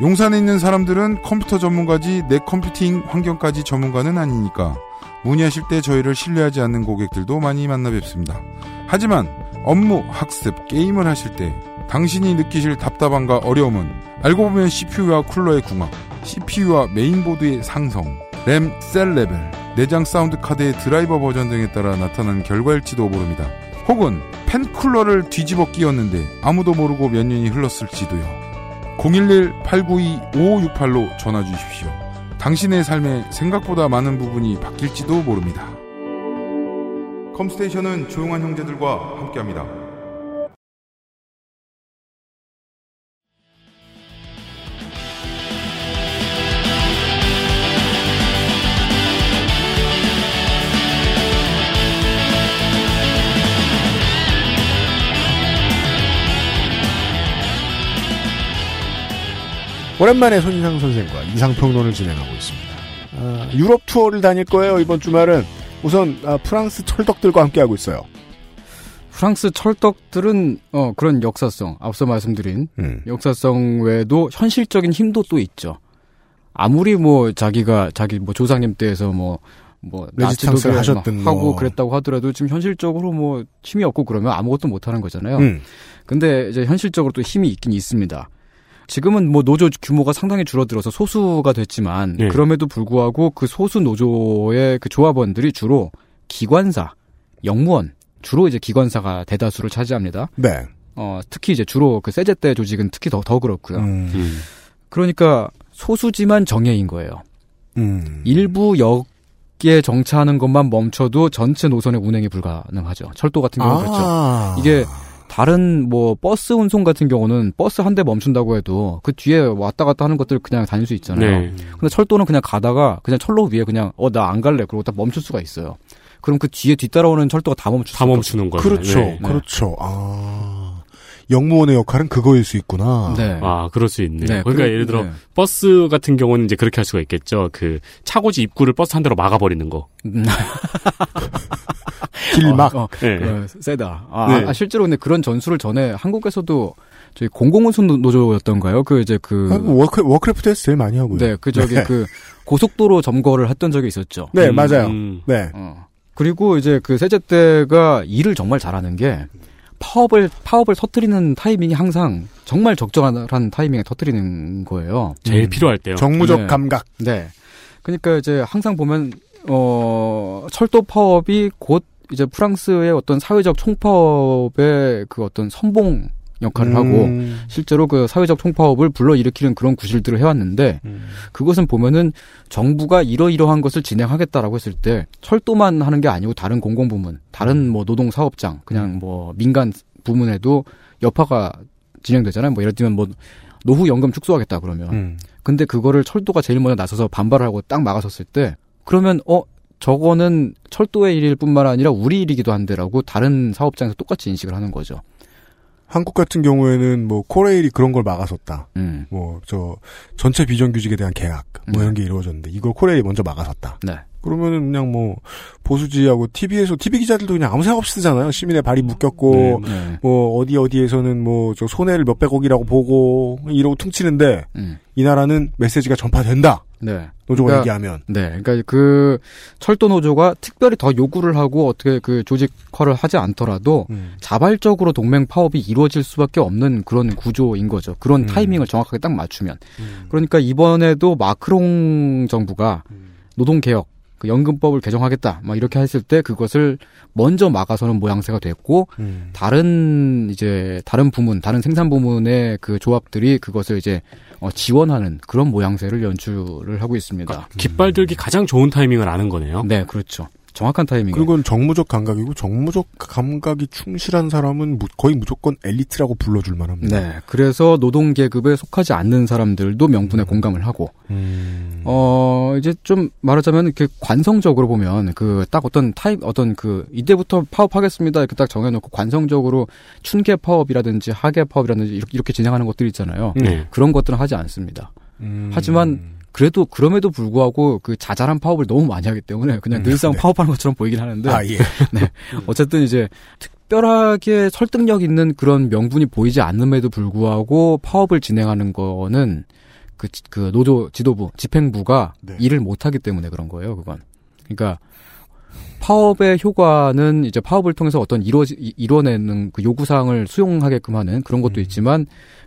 용산에 있는 사람들은 컴퓨터 전문가지 내 컴퓨팅 환경까지 전문가는 아니니까 문의하실 때 저희를 신뢰하지 않는 고객들도 많이 만나 뵙습니다. 하지만 업무, 학습, 게임을 하실 때 당신이 느끼실 답답함과 어려움은 알고 보면 CPU와 쿨러의 궁합, CPU와 메인보드의 상성, 램, 셀 레벨, 내장 사운드 카드의 드라이버 버전 등에 따라 나타나는 결과일지도 모릅니다. 혹은 팬 쿨러를 뒤집어 끼웠는데 아무도 모르고 몇 년이 흘렀을지도요. 011-892-5568로 전화 주십시오. 당신의 삶에 생각보다 많은 부분이 바뀔지도 모릅니다. 컴스테이션은 조용한 형제들과 함께합니다. 오랜만에 손인상 선생과 이상평론을 진행하고 있습니다. 아, 유럽 투어를 다닐 거예요 이번 주말은 우선 아, 프랑스 철덕들과 함께하고 있어요. 프랑스 철덕들은 어, 그런 역사성 앞서 말씀드린 음. 역사성 외에도 현실적인 힘도 또 있죠. 아무리 뭐 자기가 자기 뭐 조상님 때에서 뭐뭐 레지스탕스를 나치독일 하셨든 막 하고 뭐. 그랬다고 하더라도 지금 현실적으로 뭐 힘이 없고 그러면 아무것도 못 하는 거잖아요. 음. 근데 이제 현실적으로 또 힘이 있긴 있습니다. 지금은 뭐 노조 규모가 상당히 줄어들어서 소수가 됐지만 네. 그럼에도 불구하고 그 소수 노조의 그 조합원들이 주로 기관사, 영무원, 주로 이제 기관사가 대다수를 차지합니다. 네. 어, 특히 이제 주로 그 세제대 조직은 특히 더, 더 그렇고요. 음. 음. 그러니까 소수지만 정예인 거예요. 음. 일부 역에 정차하는 것만 멈춰도 전체 노선의 운행이 불가능하죠. 철도 같은 경우는 그렇죠. 아. 이게 다른 뭐 버스 운송 같은 경우는 버스 한 대 멈춘다고 해도 그 뒤에 왔다 갔다 하는 것들 그냥 다닐 수 있잖아요. 네. 근데 철도는 그냥 가다가 그냥 철로 위에 그냥 어 나 안 갈래 그러고 딱 멈출 수가 있어요. 그럼 그 뒤에 뒤따라오는 철도가 다 멈출 다 멈추는 거예요. 그렇죠. 네. 그렇죠. 아. 역무원의 역할은 그거일 수 있구나. 네. 아, 그럴 수 있네요. 네, 그러니까 그- 예를 들어 네. 버스 같은 경우는 이제 그렇게 할 수가 있겠죠. 그 차고지 입구를 버스 한 대로 막아버리는 거. 음. 길막. 어, 어, 네. 그, 세다. 아, 네. 아, 실제로 근데 그런 전술을 전에 한국에서도 저희 공공운송 노조였던가요? 그 이제 그 아, 워크, 워크래프트에서 제일 많이 하고요. 네, 그 저기 네. 그 고속도로 점거를 했던 적이 있었죠. 네, 음, 맞아요. 음. 네. 어. 그리고 이제 그 CGT가 일을 정말 잘하는 게 파업을 파업을 터뜨리는 타이밍이 항상 정말 적절한 타이밍에 터뜨리는 거예요. 제일 음. 필요할 때요. 정무적 네. 감각. 네. 그러니까 이제 항상 보면 어 철도 파업이 곧 이제 프랑스의 어떤 사회적 총파업의 그 어떤 선봉 역할을 하고 음. 실제로 그 사회적 총파업을 불러일으키는 그런 구실들을 해왔는데 음. 그것은 보면은 정부가 이러이러한 것을 진행하겠다라고 했을 때 철도만 하는 게 아니고 다른 공공부문, 다른 뭐 노동 사업장, 그냥 뭐 민간 부문에도 여파가 진행되잖아요. 뭐 예를 들면 뭐 노후 연금 축소하겠다 그러면 음. 근데 그거를 철도가 제일 먼저 나서서 반발을 하고 딱 막아섰을 때 그러면 어 저거는 철도의 일일 뿐만 아니라 우리 일이기도 한데라고 다른 사업장에서 똑같이 인식을 하는 거죠. 한국 같은 경우에는 뭐 코레일이 그런 걸 막아섰다. 음. 뭐저 전체 비정규직에 대한 계약 뭐 네. 이런 게 이루어졌는데 이걸 코레일이 먼저 막아섰다. 네. 그러면은 그냥 뭐 보수지하고 TV에서 TV 기자들도 그냥 아무 생각 없이 쓰잖아요. 시민의 발이 묶였고 네. 뭐 어디 어디에서는 뭐 저 손해를 몇백억이라고 보고 이러고 퉁치는데 음. 이 나라는 메시지가 전파된다. 네. 노조가 그러니까- 얘기하면 네. 그러니까 그 철도 노조가 특별히 더 요구를 하고 어떻게 그 조직화를 하지 않더라도 음. 자발적으로 동맹 파업이 이루어질 수밖에 없는 그런 구조인 거죠. 그런 음. 타이밍을 정확하게 딱 맞추면. 그러니까 이번에도 마크롱 정부가 음. 노동 개혁, 그 연금법을 개정하겠다, 막 이렇게 했을 때 그것을 먼저 막아서는 모양새가 됐고 음. 다른 이제 다른 부문, 다른 생산 부문의 그 조합들이 그것을 이제 어, 지원하는 그런 모양새를 연출을 하고 있습니다. 그러니까 깃발 들기 가장 좋은 타이밍을 아는 거네요. 네, 그렇죠. 정확한 타이밍에. 그리고 정무적 감각이고 정무적 감각이 충실한 사람은 무- 거의 무조건 엘리트라고 불러줄 만합니다. 네, 그래서 노동 계급에 속하지 않는 사람들도 명분에 공감을 하고 음. 어, 이제 좀 말하자면 이렇게 관성적으로 보면 그 딱 어떤 타입, 어떤 그 이때부터 파업하겠습니다. 이렇게 딱 정해놓고 관성적으로 춘계 파업이라든지 하계 파업이라든지 이렇게, 이렇게 진행하는 것들이 있잖아요. 네. 그런 것들은 하지 않습니다. 음. 하지만 그래도 그럼에도 불구하고 그 자잘한 파업을 너무 많이 하기 때문에 그냥 음, 늘상 네. 파업하는 것처럼 보이긴 하는데 아 예. 네. 어쨌든 이제 특별하게 설득력 있는 그런 명분이 보이지 않음에도 불구하고 파업을 진행하는 거는 그, 지- 그 노조 지도부, 집행부가 네. 일을 못하기 때문에 그런 거예요, 그건. 그러니까 파업의 효과는 이제 파업을 통해서 어떤 이루어, 이뤄내는 그 요구사항을 수용하게끔 하는 그런 것도 음. 있지만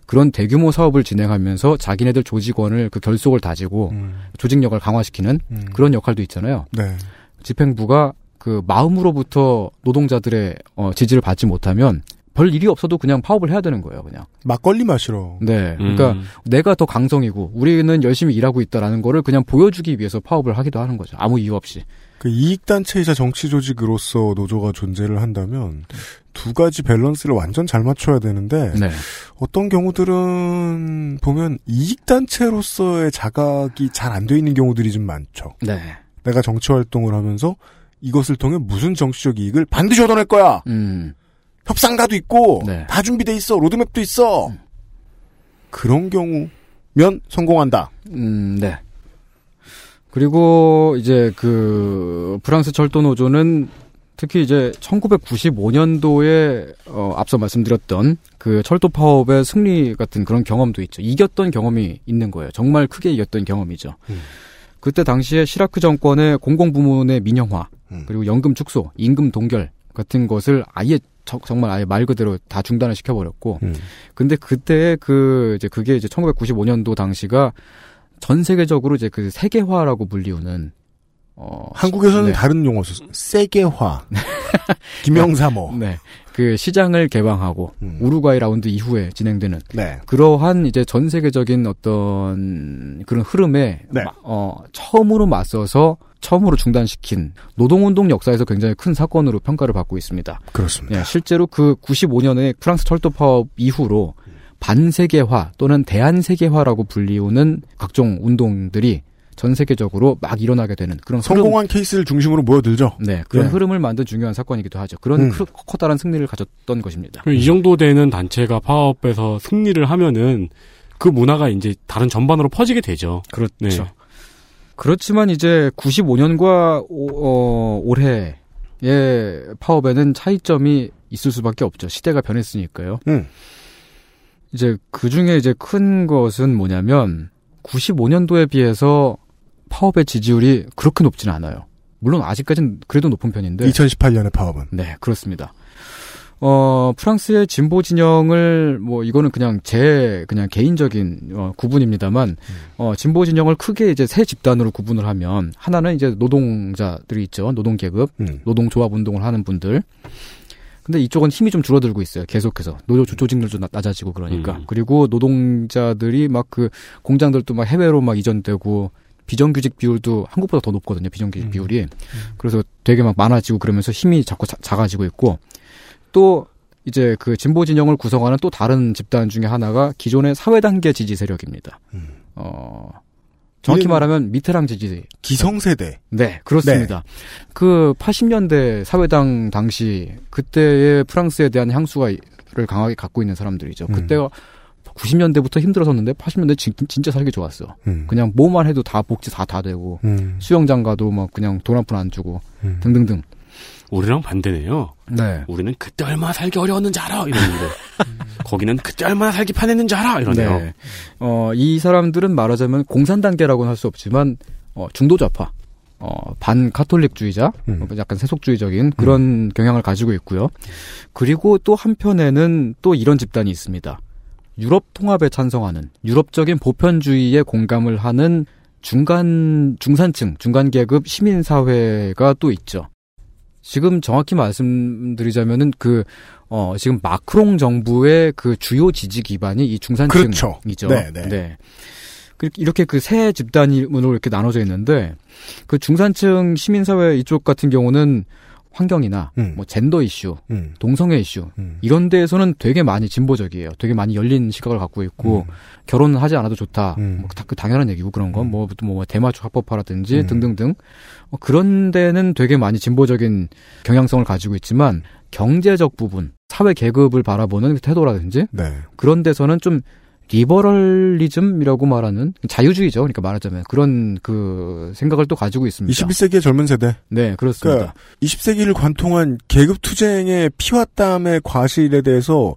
그런 대규모 사업을 진행하면서 자기네들 조직원을 그 결속을 다지고 음. 조직력을 강화시키는 음. 그런 역할도 있잖아요. 네. 집행부가 그 마음으로부터 노동자들의 어, 지지를 받지 못하면 별 일이 없어도 그냥 파업을 해야 되는 거예요, 그냥. 막걸리 마시러. 네. 그러니까 음. 내가 더 강성이고 우리는 열심히 일하고 있다라는 거를 그냥 보여주기 위해서 파업을 하기도 하는 거죠. 아무 이유 없이. 그 이익단체이자 정치조직으로서 노조가 존재를 한다면 두 가지 밸런스를 완전 잘 맞춰야 되는데 네. 어떤 경우들은 보면 이익단체로서의 자각이 잘 안 돼 있는 경우들이 좀 많죠. 네. 내가 정치 활동을 하면서 이것을 통해 무슨 정치적 이익을 반드시 얻어낼 거야. 음. 협상가도 있고 네. 다 준비돼 있어. 로드맵도 있어. 그런 경우 성공한다. 음, 네. 그리고 이제 그 프랑스 철도 노조는 특히 이제 1995년도에 어 앞서 말씀드렸던 그 철도 파업의 승리 같은 그런 경험도 있죠. 이겼던 경험이 있는 거예요. 정말 크게 이겼던 경험이죠. 음. 그때 당시에 시라크 정권의 공공부문의 민영화 음. 그리고 연금 축소, 임금 동결 같은 것을 아예 저- 정말 아예 말 그대로 다 중단을 시켜버렸고, 음. 근데 그때 그 이제 그게 이제 1995년도 당시가 전 세계적으로 이제 그 세계화라고 불리우는 어 한국에서는 네. 다른 용어 썼어요. 세계화. 김영사모. 네. 그 시장을 개방하고 음. 우루과이 라운드 이후에 진행되는 네. 그러한 이제 전 세계적인 어떤 그런 흐름에 네. 마- 어 처음으로 맞서서 처음으로 중단시킨 노동운동 역사에서 굉장히 큰 사건으로 평가를 받고 있습니다. 그렇습니다. 예, 실제로 그 95년에 프랑스 철도 파업 이후로 반세계화 또는 대한세계화라고 불리우는 각종 운동들이 전 세계적으로 막 일어나게 되는 그런 흐름, 성공한 케이스를 중심으로 모여들죠. 네, 그런 네. 흐름을 만든 중요한 사건이기도 하죠. 그런 음. 크- 커다란 승리를 가졌던 것입니다. 이 정도 되는 단체가 파업에서 승리를 하면은 그 문화가 이제 다른 전반으로 퍼지게 되죠. 그렇죠. 네. 그렇지만 이제 95년과 어, 올해의 파업에는 차이점이 있을 수밖에 없죠. 시대가 변했으니까요. 음. 이제 그 중에 이제 큰 것은 뭐냐면 95년도에 비해서 파업의 지지율이 그렇게 높지는 않아요. 물론 아직까지는 그래도 높은 편인데. 2018년의 파업은. 네, 그렇습니다. 어, 프랑스의 진보 진영을 뭐 이거는 그냥 제 그냥 개인적인 어, 구분입니다만 어, 진보 진영을 크게 이제 세 집단으로 구분을 하면 하나는 이제 노동자들이 있죠. 노동 계급, 음. 노동 조합 운동을 하는 분들. 근데 이쪽은 힘이 좀 줄어들고 있어요. 계속해서 노조 조직률도 낮- 낮아지고 그러니까. 음. 그리고 노동자들이 막 그 공장들도 막 해외로 막 이전되고 비정규직 비율도 한국보다 더 높거든요. 비정규직 비율이. 그래서 되게 막 많아지고 그러면서 힘이 자꾸 자- 작아지고 있고 또 이제 그 진보 진영을 구성하는 또 다른 집단 중에 하나가 기존의 사회 단계 지지 세력입니다. 어 정확히 말하면 미테랑 지지 기성세대. 네, 그렇습니다. 그 80년대 사회당 당시 그때의 프랑스에 대한 향수를 강하게 갖고 있는 사람들이죠. 음. 그때가 90년대부터 힘들었었는데 80년대 진, 진짜 살기 좋았어. 음. 그냥 뭐만 해도 다 복지 다 다 되고 음. 수영장 가도 막 그냥 돈 한 푼 안 주고 음. 등등등. 우리랑 반대네요. 네. 우리는 그때 얼마나 살기 어려웠는지 알아 이러는데 거기는 그때 얼마나 살기 편했는지 알아 이러네요. 네. 어, 이 사람들은 말하자면 공산 단계라고는 할 수 없지만 어, 중도 좌파, 어, 반 카톨릭주의자, 음. 어, 약간 세속주의적인 그런 경향을 가지고 있고요. 그리고 또 한편에는 또 이런 집단이 있습니다. 유럽 통합에 찬성하는 유럽적인 보편주의에 공감을 하는 중간 중산층, 중간 계급 시민 사회가 또 있죠. 지금 정확히 말씀드리자면은 그 어, 지금 마크롱 정부의 그 주요 지지 기반이 이 중산층이죠. 그렇죠. 네, 네. 그- 이렇게 그 세 집단으로 이렇게 나눠져 있는데 그 중산층 시민사회 이쪽 같은 경우는 환경이나 음. 뭐 젠더 이슈, 음. 동성애 이슈 음. 이런 데에서는 되게 많이 진보적이에요. 되게 많이 열린 시각을 갖고 있고 음. 결혼하지 않아도 좋다. 음. 뭐 다- 그 당연한 얘기고 그런 건 뭐뭐 대마초 합법화라든지 음. 등등등 어, 그런 데는 되게 많이 진보적인 경향성을 가지고 있지만 경제적 부분, 사회 계급을 바라보는 그 태도라든지 네. 그런 데서는 좀 리버럴리즘이라고 말하는 자유주의죠. 그러니까 말하자면 그런 그 생각을 또 가지고 있습니다. 21세기의 젊은 세대. 네, 그렇습니다. 그러니까 20세기를 관통한 계급 투쟁의 피와 땀의 과실에 대해서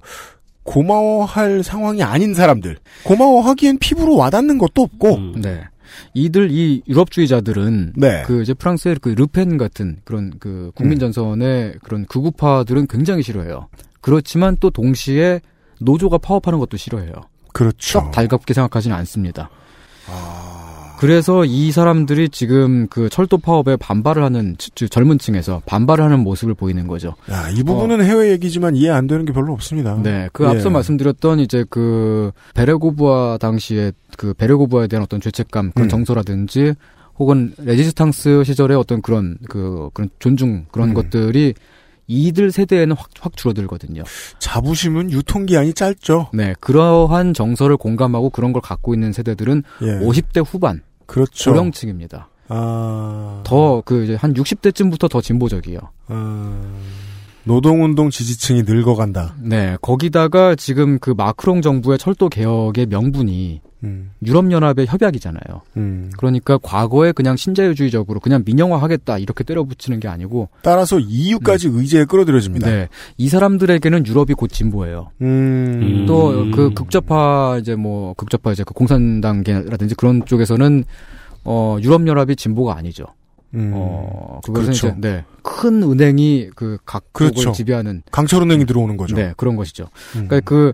고마워할 상황이 아닌 사람들. 고마워하기엔 피부로 와닿는 것도 없고. 음. 네. 이들 이 유럽주의자들은 네. 그 이제 프랑스의 그 르펜 같은 그런 그 국민 전선의 그런 극우파들은 굉장히 싫어해요. 그렇지만 또 동시에 노조가 파업하는 것도 싫어해요. 그렇죠. 썩 달갑게 생각하지는 않습니다. 아. 그래서 이 사람들이 지금 그 철도 파업에 반발을 하는 젊은 층에서 반발을 하는 모습을 보이는 거죠. 야, 이 부분은 해외 얘기지만 이해 안 되는 게 별로 없습니다. 네, 그 예. 앞서 말씀드렸던 이제 그 베레고부아 당시에 그 베레고부아에 대한 어떤 죄책감 그런 음. 정서라든지 혹은 레지스탕스 시절의 어떤 그런 그 그런 존중 그런 음. 것들이 이들 세대에는 확, 확 줄어들거든요. 자부심은 유통기한이 짧죠. 네, 그러한 정서를 공감하고 그런 걸 갖고 있는 세대들은 예. 50대 후반 그렇죠. 고령층입니다. 아. 더그 이제 한 60대쯤부터 더 진보적이에요. 아. 노동운동 지지층이 늙어간다. 네, 거기다가 지금 그 마크롱 정부의 철도 개혁의 명분이 음. 유럽연합의 협약이잖아요. 음. 그러니까 과거에 그냥 신자유주의적으로 그냥 민영화하겠다 이렇게 때려붙이는 게 아니고 따라서 EU까지 의제에 끌어들여집니다. 네, 이 사람들에게는 유럽이 곧 진보예요. 음. 또그 극좌파 이제 뭐 극좌파 이제 그 공산당계라든지 그런 쪽에서는 어 유럽연합이 진보가 아니죠. 음. 어 그것은 그렇죠. 이제 네, 큰 은행이 그 각국을 그렇죠. 지배하는 강철 은행이 들어오는 거죠. 네, 그런 것이죠. 음. 그러니까 그,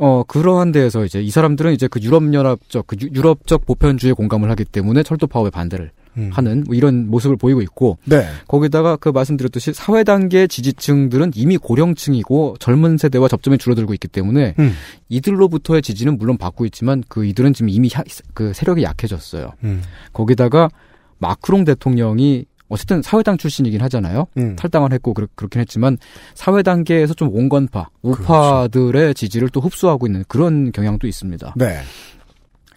어, 그러한 데에서 이제 이 사람들은 이제 그 유럽연합적, 그 유- 유럽적 보편주의에 공감을 하기 때문에 철도 파업에 반대를 음. 하는 뭐 이런 모습을 보이고 있고, 네. 거기다가 그 말씀드렸듯이 사회단계 지지층들은 이미 고령층이고 젊은 세대와 접점이 줄어들고 있기 때문에 음. 이들로부터의 지지는 물론 받고 있지만 그 이들은 지금 이미 야- 그 세력이 약해졌어요. 음. 거기다가 마크롱 대통령이 어쨌든 사회당 출신이긴 하잖아요. 음. 탈당을 했고 그렇, 긴 했지만 사회 단계에서 좀 온건파, 우파들의 지지를 또 흡수하고 있는 그런 경향도 있습니다. 네.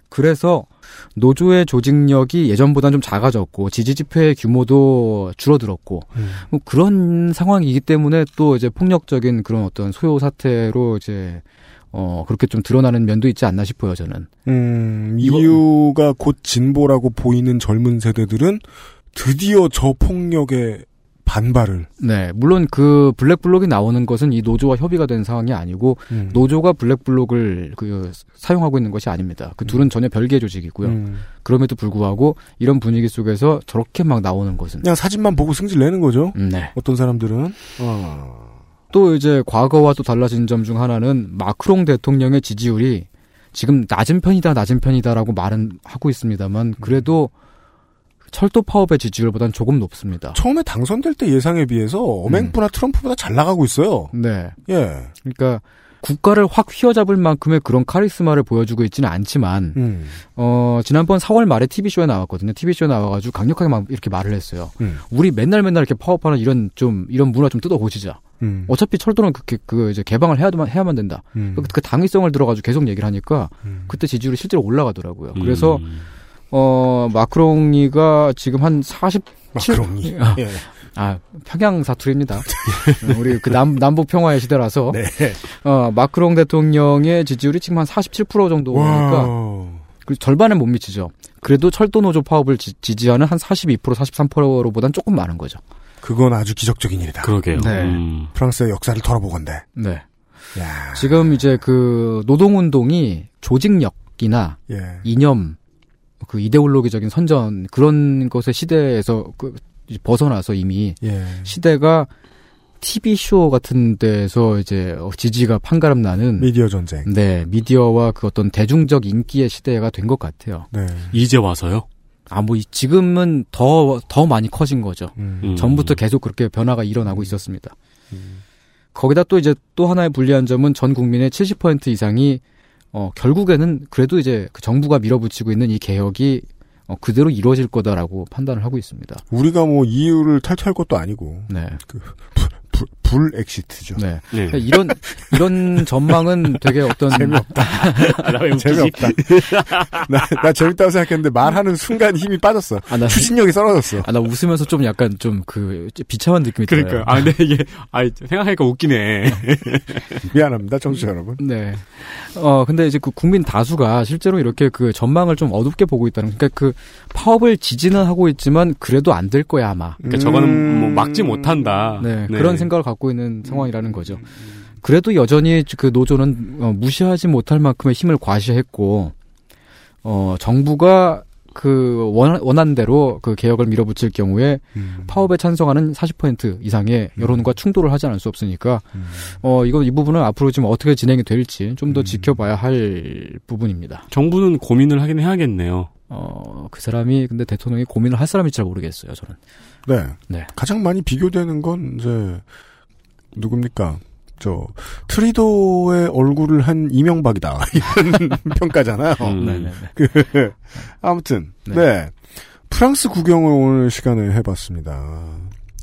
그래서 노조의 조직력이 예전보다는 좀 작아졌고 지지 집회 규모도 줄어들었고 음. 뭐 그런 상황이기 때문에 또 이제 폭력적인 그런 어떤 소요 사태로 이제 어 그렇게 좀 드러나는 면도 있지 않나 싶어요 저는. 음, EU가 곧 진보라고 보이는 젊은 세대들은 드디어 저 폭력에 반발을. 네, 물론 그 블랙블록이 나오는 것은 이 노조와 협의가 된 상황이 아니고 음. 노조가 블랙블록을 그 사용하고 있는 것이 아닙니다. 그 둘은 전혀 별개의 조직이고요. 음. 그럼에도 불구하고 이런 분위기 속에서 저렇게 막 나오는 것은 그냥 사진만 보고 승질 내는 거죠. 음, 네. 어떤 사람들은. 어. 또 이제 과거와 또 달라진 점 중 하나는 마크롱 대통령의 지지율이 지금 낮은 편이다, 낮은 편이다라고 말은 하고 있습니다만 그래도 철도 파업의 지지율보다는 조금 높습니다. 처음에 당선될 때 예상에 비해서 어맹부나 트럼프보다 잘 나가고 있어요. 네. 예. 그러니까 국가를 확 휘어잡을 만큼의 그런 카리스마를 보여주고 있지는 않지만 음. 어 지난번 4월 말에 TV 쇼에 나왔거든요. TV 쇼에 나와가지고 강력하게 막 이렇게 말을 했어요. 음. 우리 맨날 맨날 이렇게 파업하는 이런 좀 이런 문화 좀 뜯어 고치자. 음. 어차피 철도는 그렇게 그 이제 개방을 해야만 해야만 된다. 음. 그, 그 당위성을 들어가지고 계속 얘기를 하니까 음. 그때 지지율이 실제로 올라가더라고요. 그래서 어 마크롱이가 지금 한 47. 마크롱이. 아, 예. 아, 평양 사투리입니다. 우리 그 남, 남북 평화의 시대라서. 네. 어, 마크롱 대통령의 지지율이 지금 한 47% 정도니까 와. 그 절반에 못 미치죠. 그래도 철도 노조 파업을 지, 지하는한 42%, 43%보단 조금 많은 거죠. 그건 아주 기적적인 일이다. 그러게요. 네. 음. 프랑스의 역사를 털어보건대. 네. 야. 지금 이제 그 노동운동이 조직력이나 예. 이념, 그 이데올로기적인 선전 그런 것의 시대에서 그 벗어나서 이미 예. 시대가 TV 쇼 같은 데서 이제 어, 지지가 판가름 나는 미디어 전쟁. 네 미디어와 그 어떤 대중적 인기의 시대가 된 것 같아요. 네. 이제 와서요? 아 뭐 지금은 더 더 많이 커진 거죠. 음. 음. 전부터 계속 그렇게 변화가 일어나고 있었습니다. 거기다 또 이제 또 하나의 불리한 점은 전 국민의 70% 이상이 어 결국에는 그래도 이제 그 정부가 밀어붙이고 있는 이 개혁이 어 그대로 이루어질 거다라고 판단을 하고 있습니다. 우리가 뭐 EU를 탈퇴할 것도 아니고 네. 그 불, 불, 불 exit죠. 네. 네. 그러니까 이런 이런 전망은 되게 어떤 재미없다. 아, 웃기지? 재미없다. 나, 나 재밌다고 생각했는데 말하는 순간 힘이 빠졌어. 아, 나, 추진력이 떨어졌어. 아, 나 웃으면서 좀 약간 좀 그 비참한 느낌이 들어요. 그러니까. 아, 근데 이게, 아, 생각하니까 웃기네. 미안합니다, 청취자 여러분. 네. 어, 근데 이제 그 국민 다수가 실제로 이렇게 그 전망을 좀 어둡게 보고 있다는, 그러니까 그 파업을 지지는 하고 있지만 그래도 안 될 거야, 아마. 그러니까 저거는 뭐 막지 못한다. 네, 그런 생각 을 갖고 있는 상황이라는 거죠. 그래도 여전히 그 노조는 어, 무시하지 못할 만큼의 힘을 과시했고, 어, 정부가 그 원, 원한 대로 그 개혁을 밀어붙일 경우에 음. 파업에 찬성하는 40% 이상의 여론과 충돌을 하지 않을 수 없으니까 어 이거 이 부분은 앞으로 지금 어떻게 진행이 될지 좀더 지켜봐야 할 부분입니다. 정부는 고민을 하긴 해야겠네요. 어 그 사람이 근데 대통령이 고민을 할 사람인지 잘 모르겠어요. 저는. 네. 네. 가장 많이 비교되는 건 이제 누굽니까? 저 트리도의 얼굴을 한 이명박이다 이런 평가잖아요. 음. 네네네. 그 아무튼 네. 네. 프랑스 구경을 오늘 시간에 해봤습니다.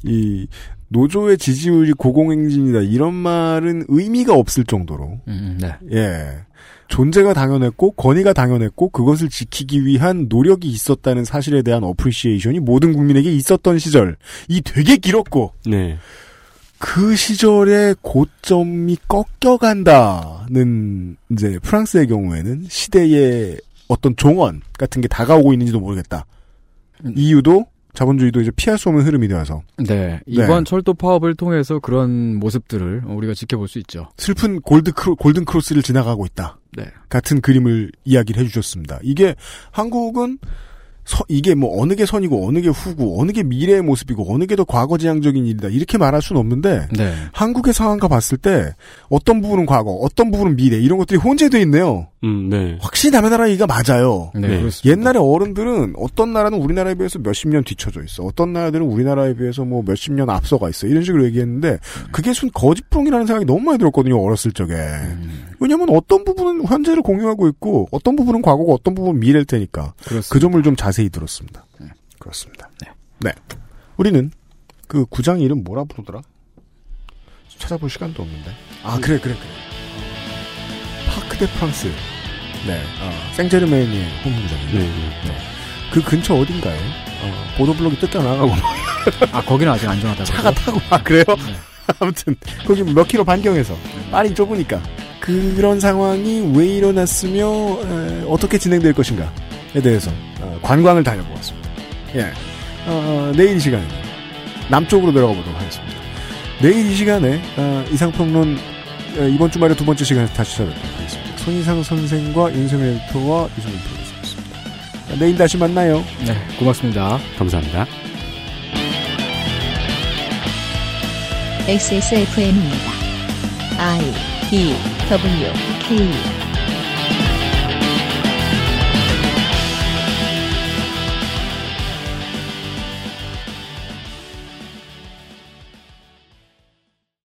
이 노조의 지지율이 고공행진이다 이런 말은 의미가 없을 정도로 음, 네. 예 존재가 당연했고 권위가 당연했고 그것을 지키기 위한 노력이 있었다는 사실에 대한 appreciation이 모든 국민에게 있었던 시절 이 되게 길었고 네. 그 시절의 고점이 꺾여간다는 이제 프랑스의 경우에는 시대의 어떤 종언 같은 게 다가오고 있는지도 모르겠다. 이유도 자본주의도 이제 피할 수 없는 흐름이 되어서 네. 이번 철도 파업을 통해서 그런 모습들을 우리가 지켜볼 수 있죠. 슬픈 골드 크로, 골든 크로스를 지나가고 있다. 네. 같은 그림을 이야기를 해주셨습니다. 이게 한국은 서- 이게 뭐 어느 게 선이고 어느 게 후고 어느 게 미래의 모습이고 어느 게 더 과거지향적인 일이다 이렇게 말할 수는 없는데 네. 한국의 상황과 봤을 때 어떤 부분은 과거 어떤 부분은 미래 이런 것들이 혼재돼 있네요. 음, 네. 확실히 남의 나라 얘기가 맞아요. 네, 네. 옛날에 어른들은 어떤 나라는 우리나라에 비해서 몇십 년 뒤쳐져 있어. 어떤 나라들은 우리나라에 비해서 뭐 몇십 년 앞서가 있어. 이런 식으로 얘기했는데 그게 순 거짓부렁이라는 생각이 너무 많이 들었거든요. 어렸을 적에. 왜냐면 어떤 부분은 현재를 공유하고 있고 어떤 부분은 과거고 어떤 부분은 미래일 테니까. 그렇습니다. 그 점을 좀 자세히 들었습니다. 그렇습니다. 네. 우리는 그 구장 이름 뭐라 부르더라? 찾아볼 시간도 없는데. 아 그래 그래 그래. 파크 데 프랑스. 네. 어, 생제르맹의 홈구장이에요. 네. 그 근처 어딘가에 어, 보도블록이 뜯겨 나가고 아, 거기는 아직 안전하다고. 차가 타고 아 그래요? 아무튼 거기 몇 킬로 반경에서 빨리 좁으니까 그런 상황이 왜 일어났으며 에, 어떻게 진행될 것인가에 대해서 어, 관광을 다녀보았습니다. 예, 어, 내일 이 시간에 남쪽으로 내려가 보도록 하겠습니다. 내일 이 시간에 어, 이상평론 어, 이번 주말에 두 번째 시간에 다시 찾아뵙도록 하겠습니다. 손희상 선생과 윤세민 에디터와 유승민 프로듀서였습니다. 내일 다시 만나요. 네, 고맙습니다. 감사합니다. XSFM입니다. I D W K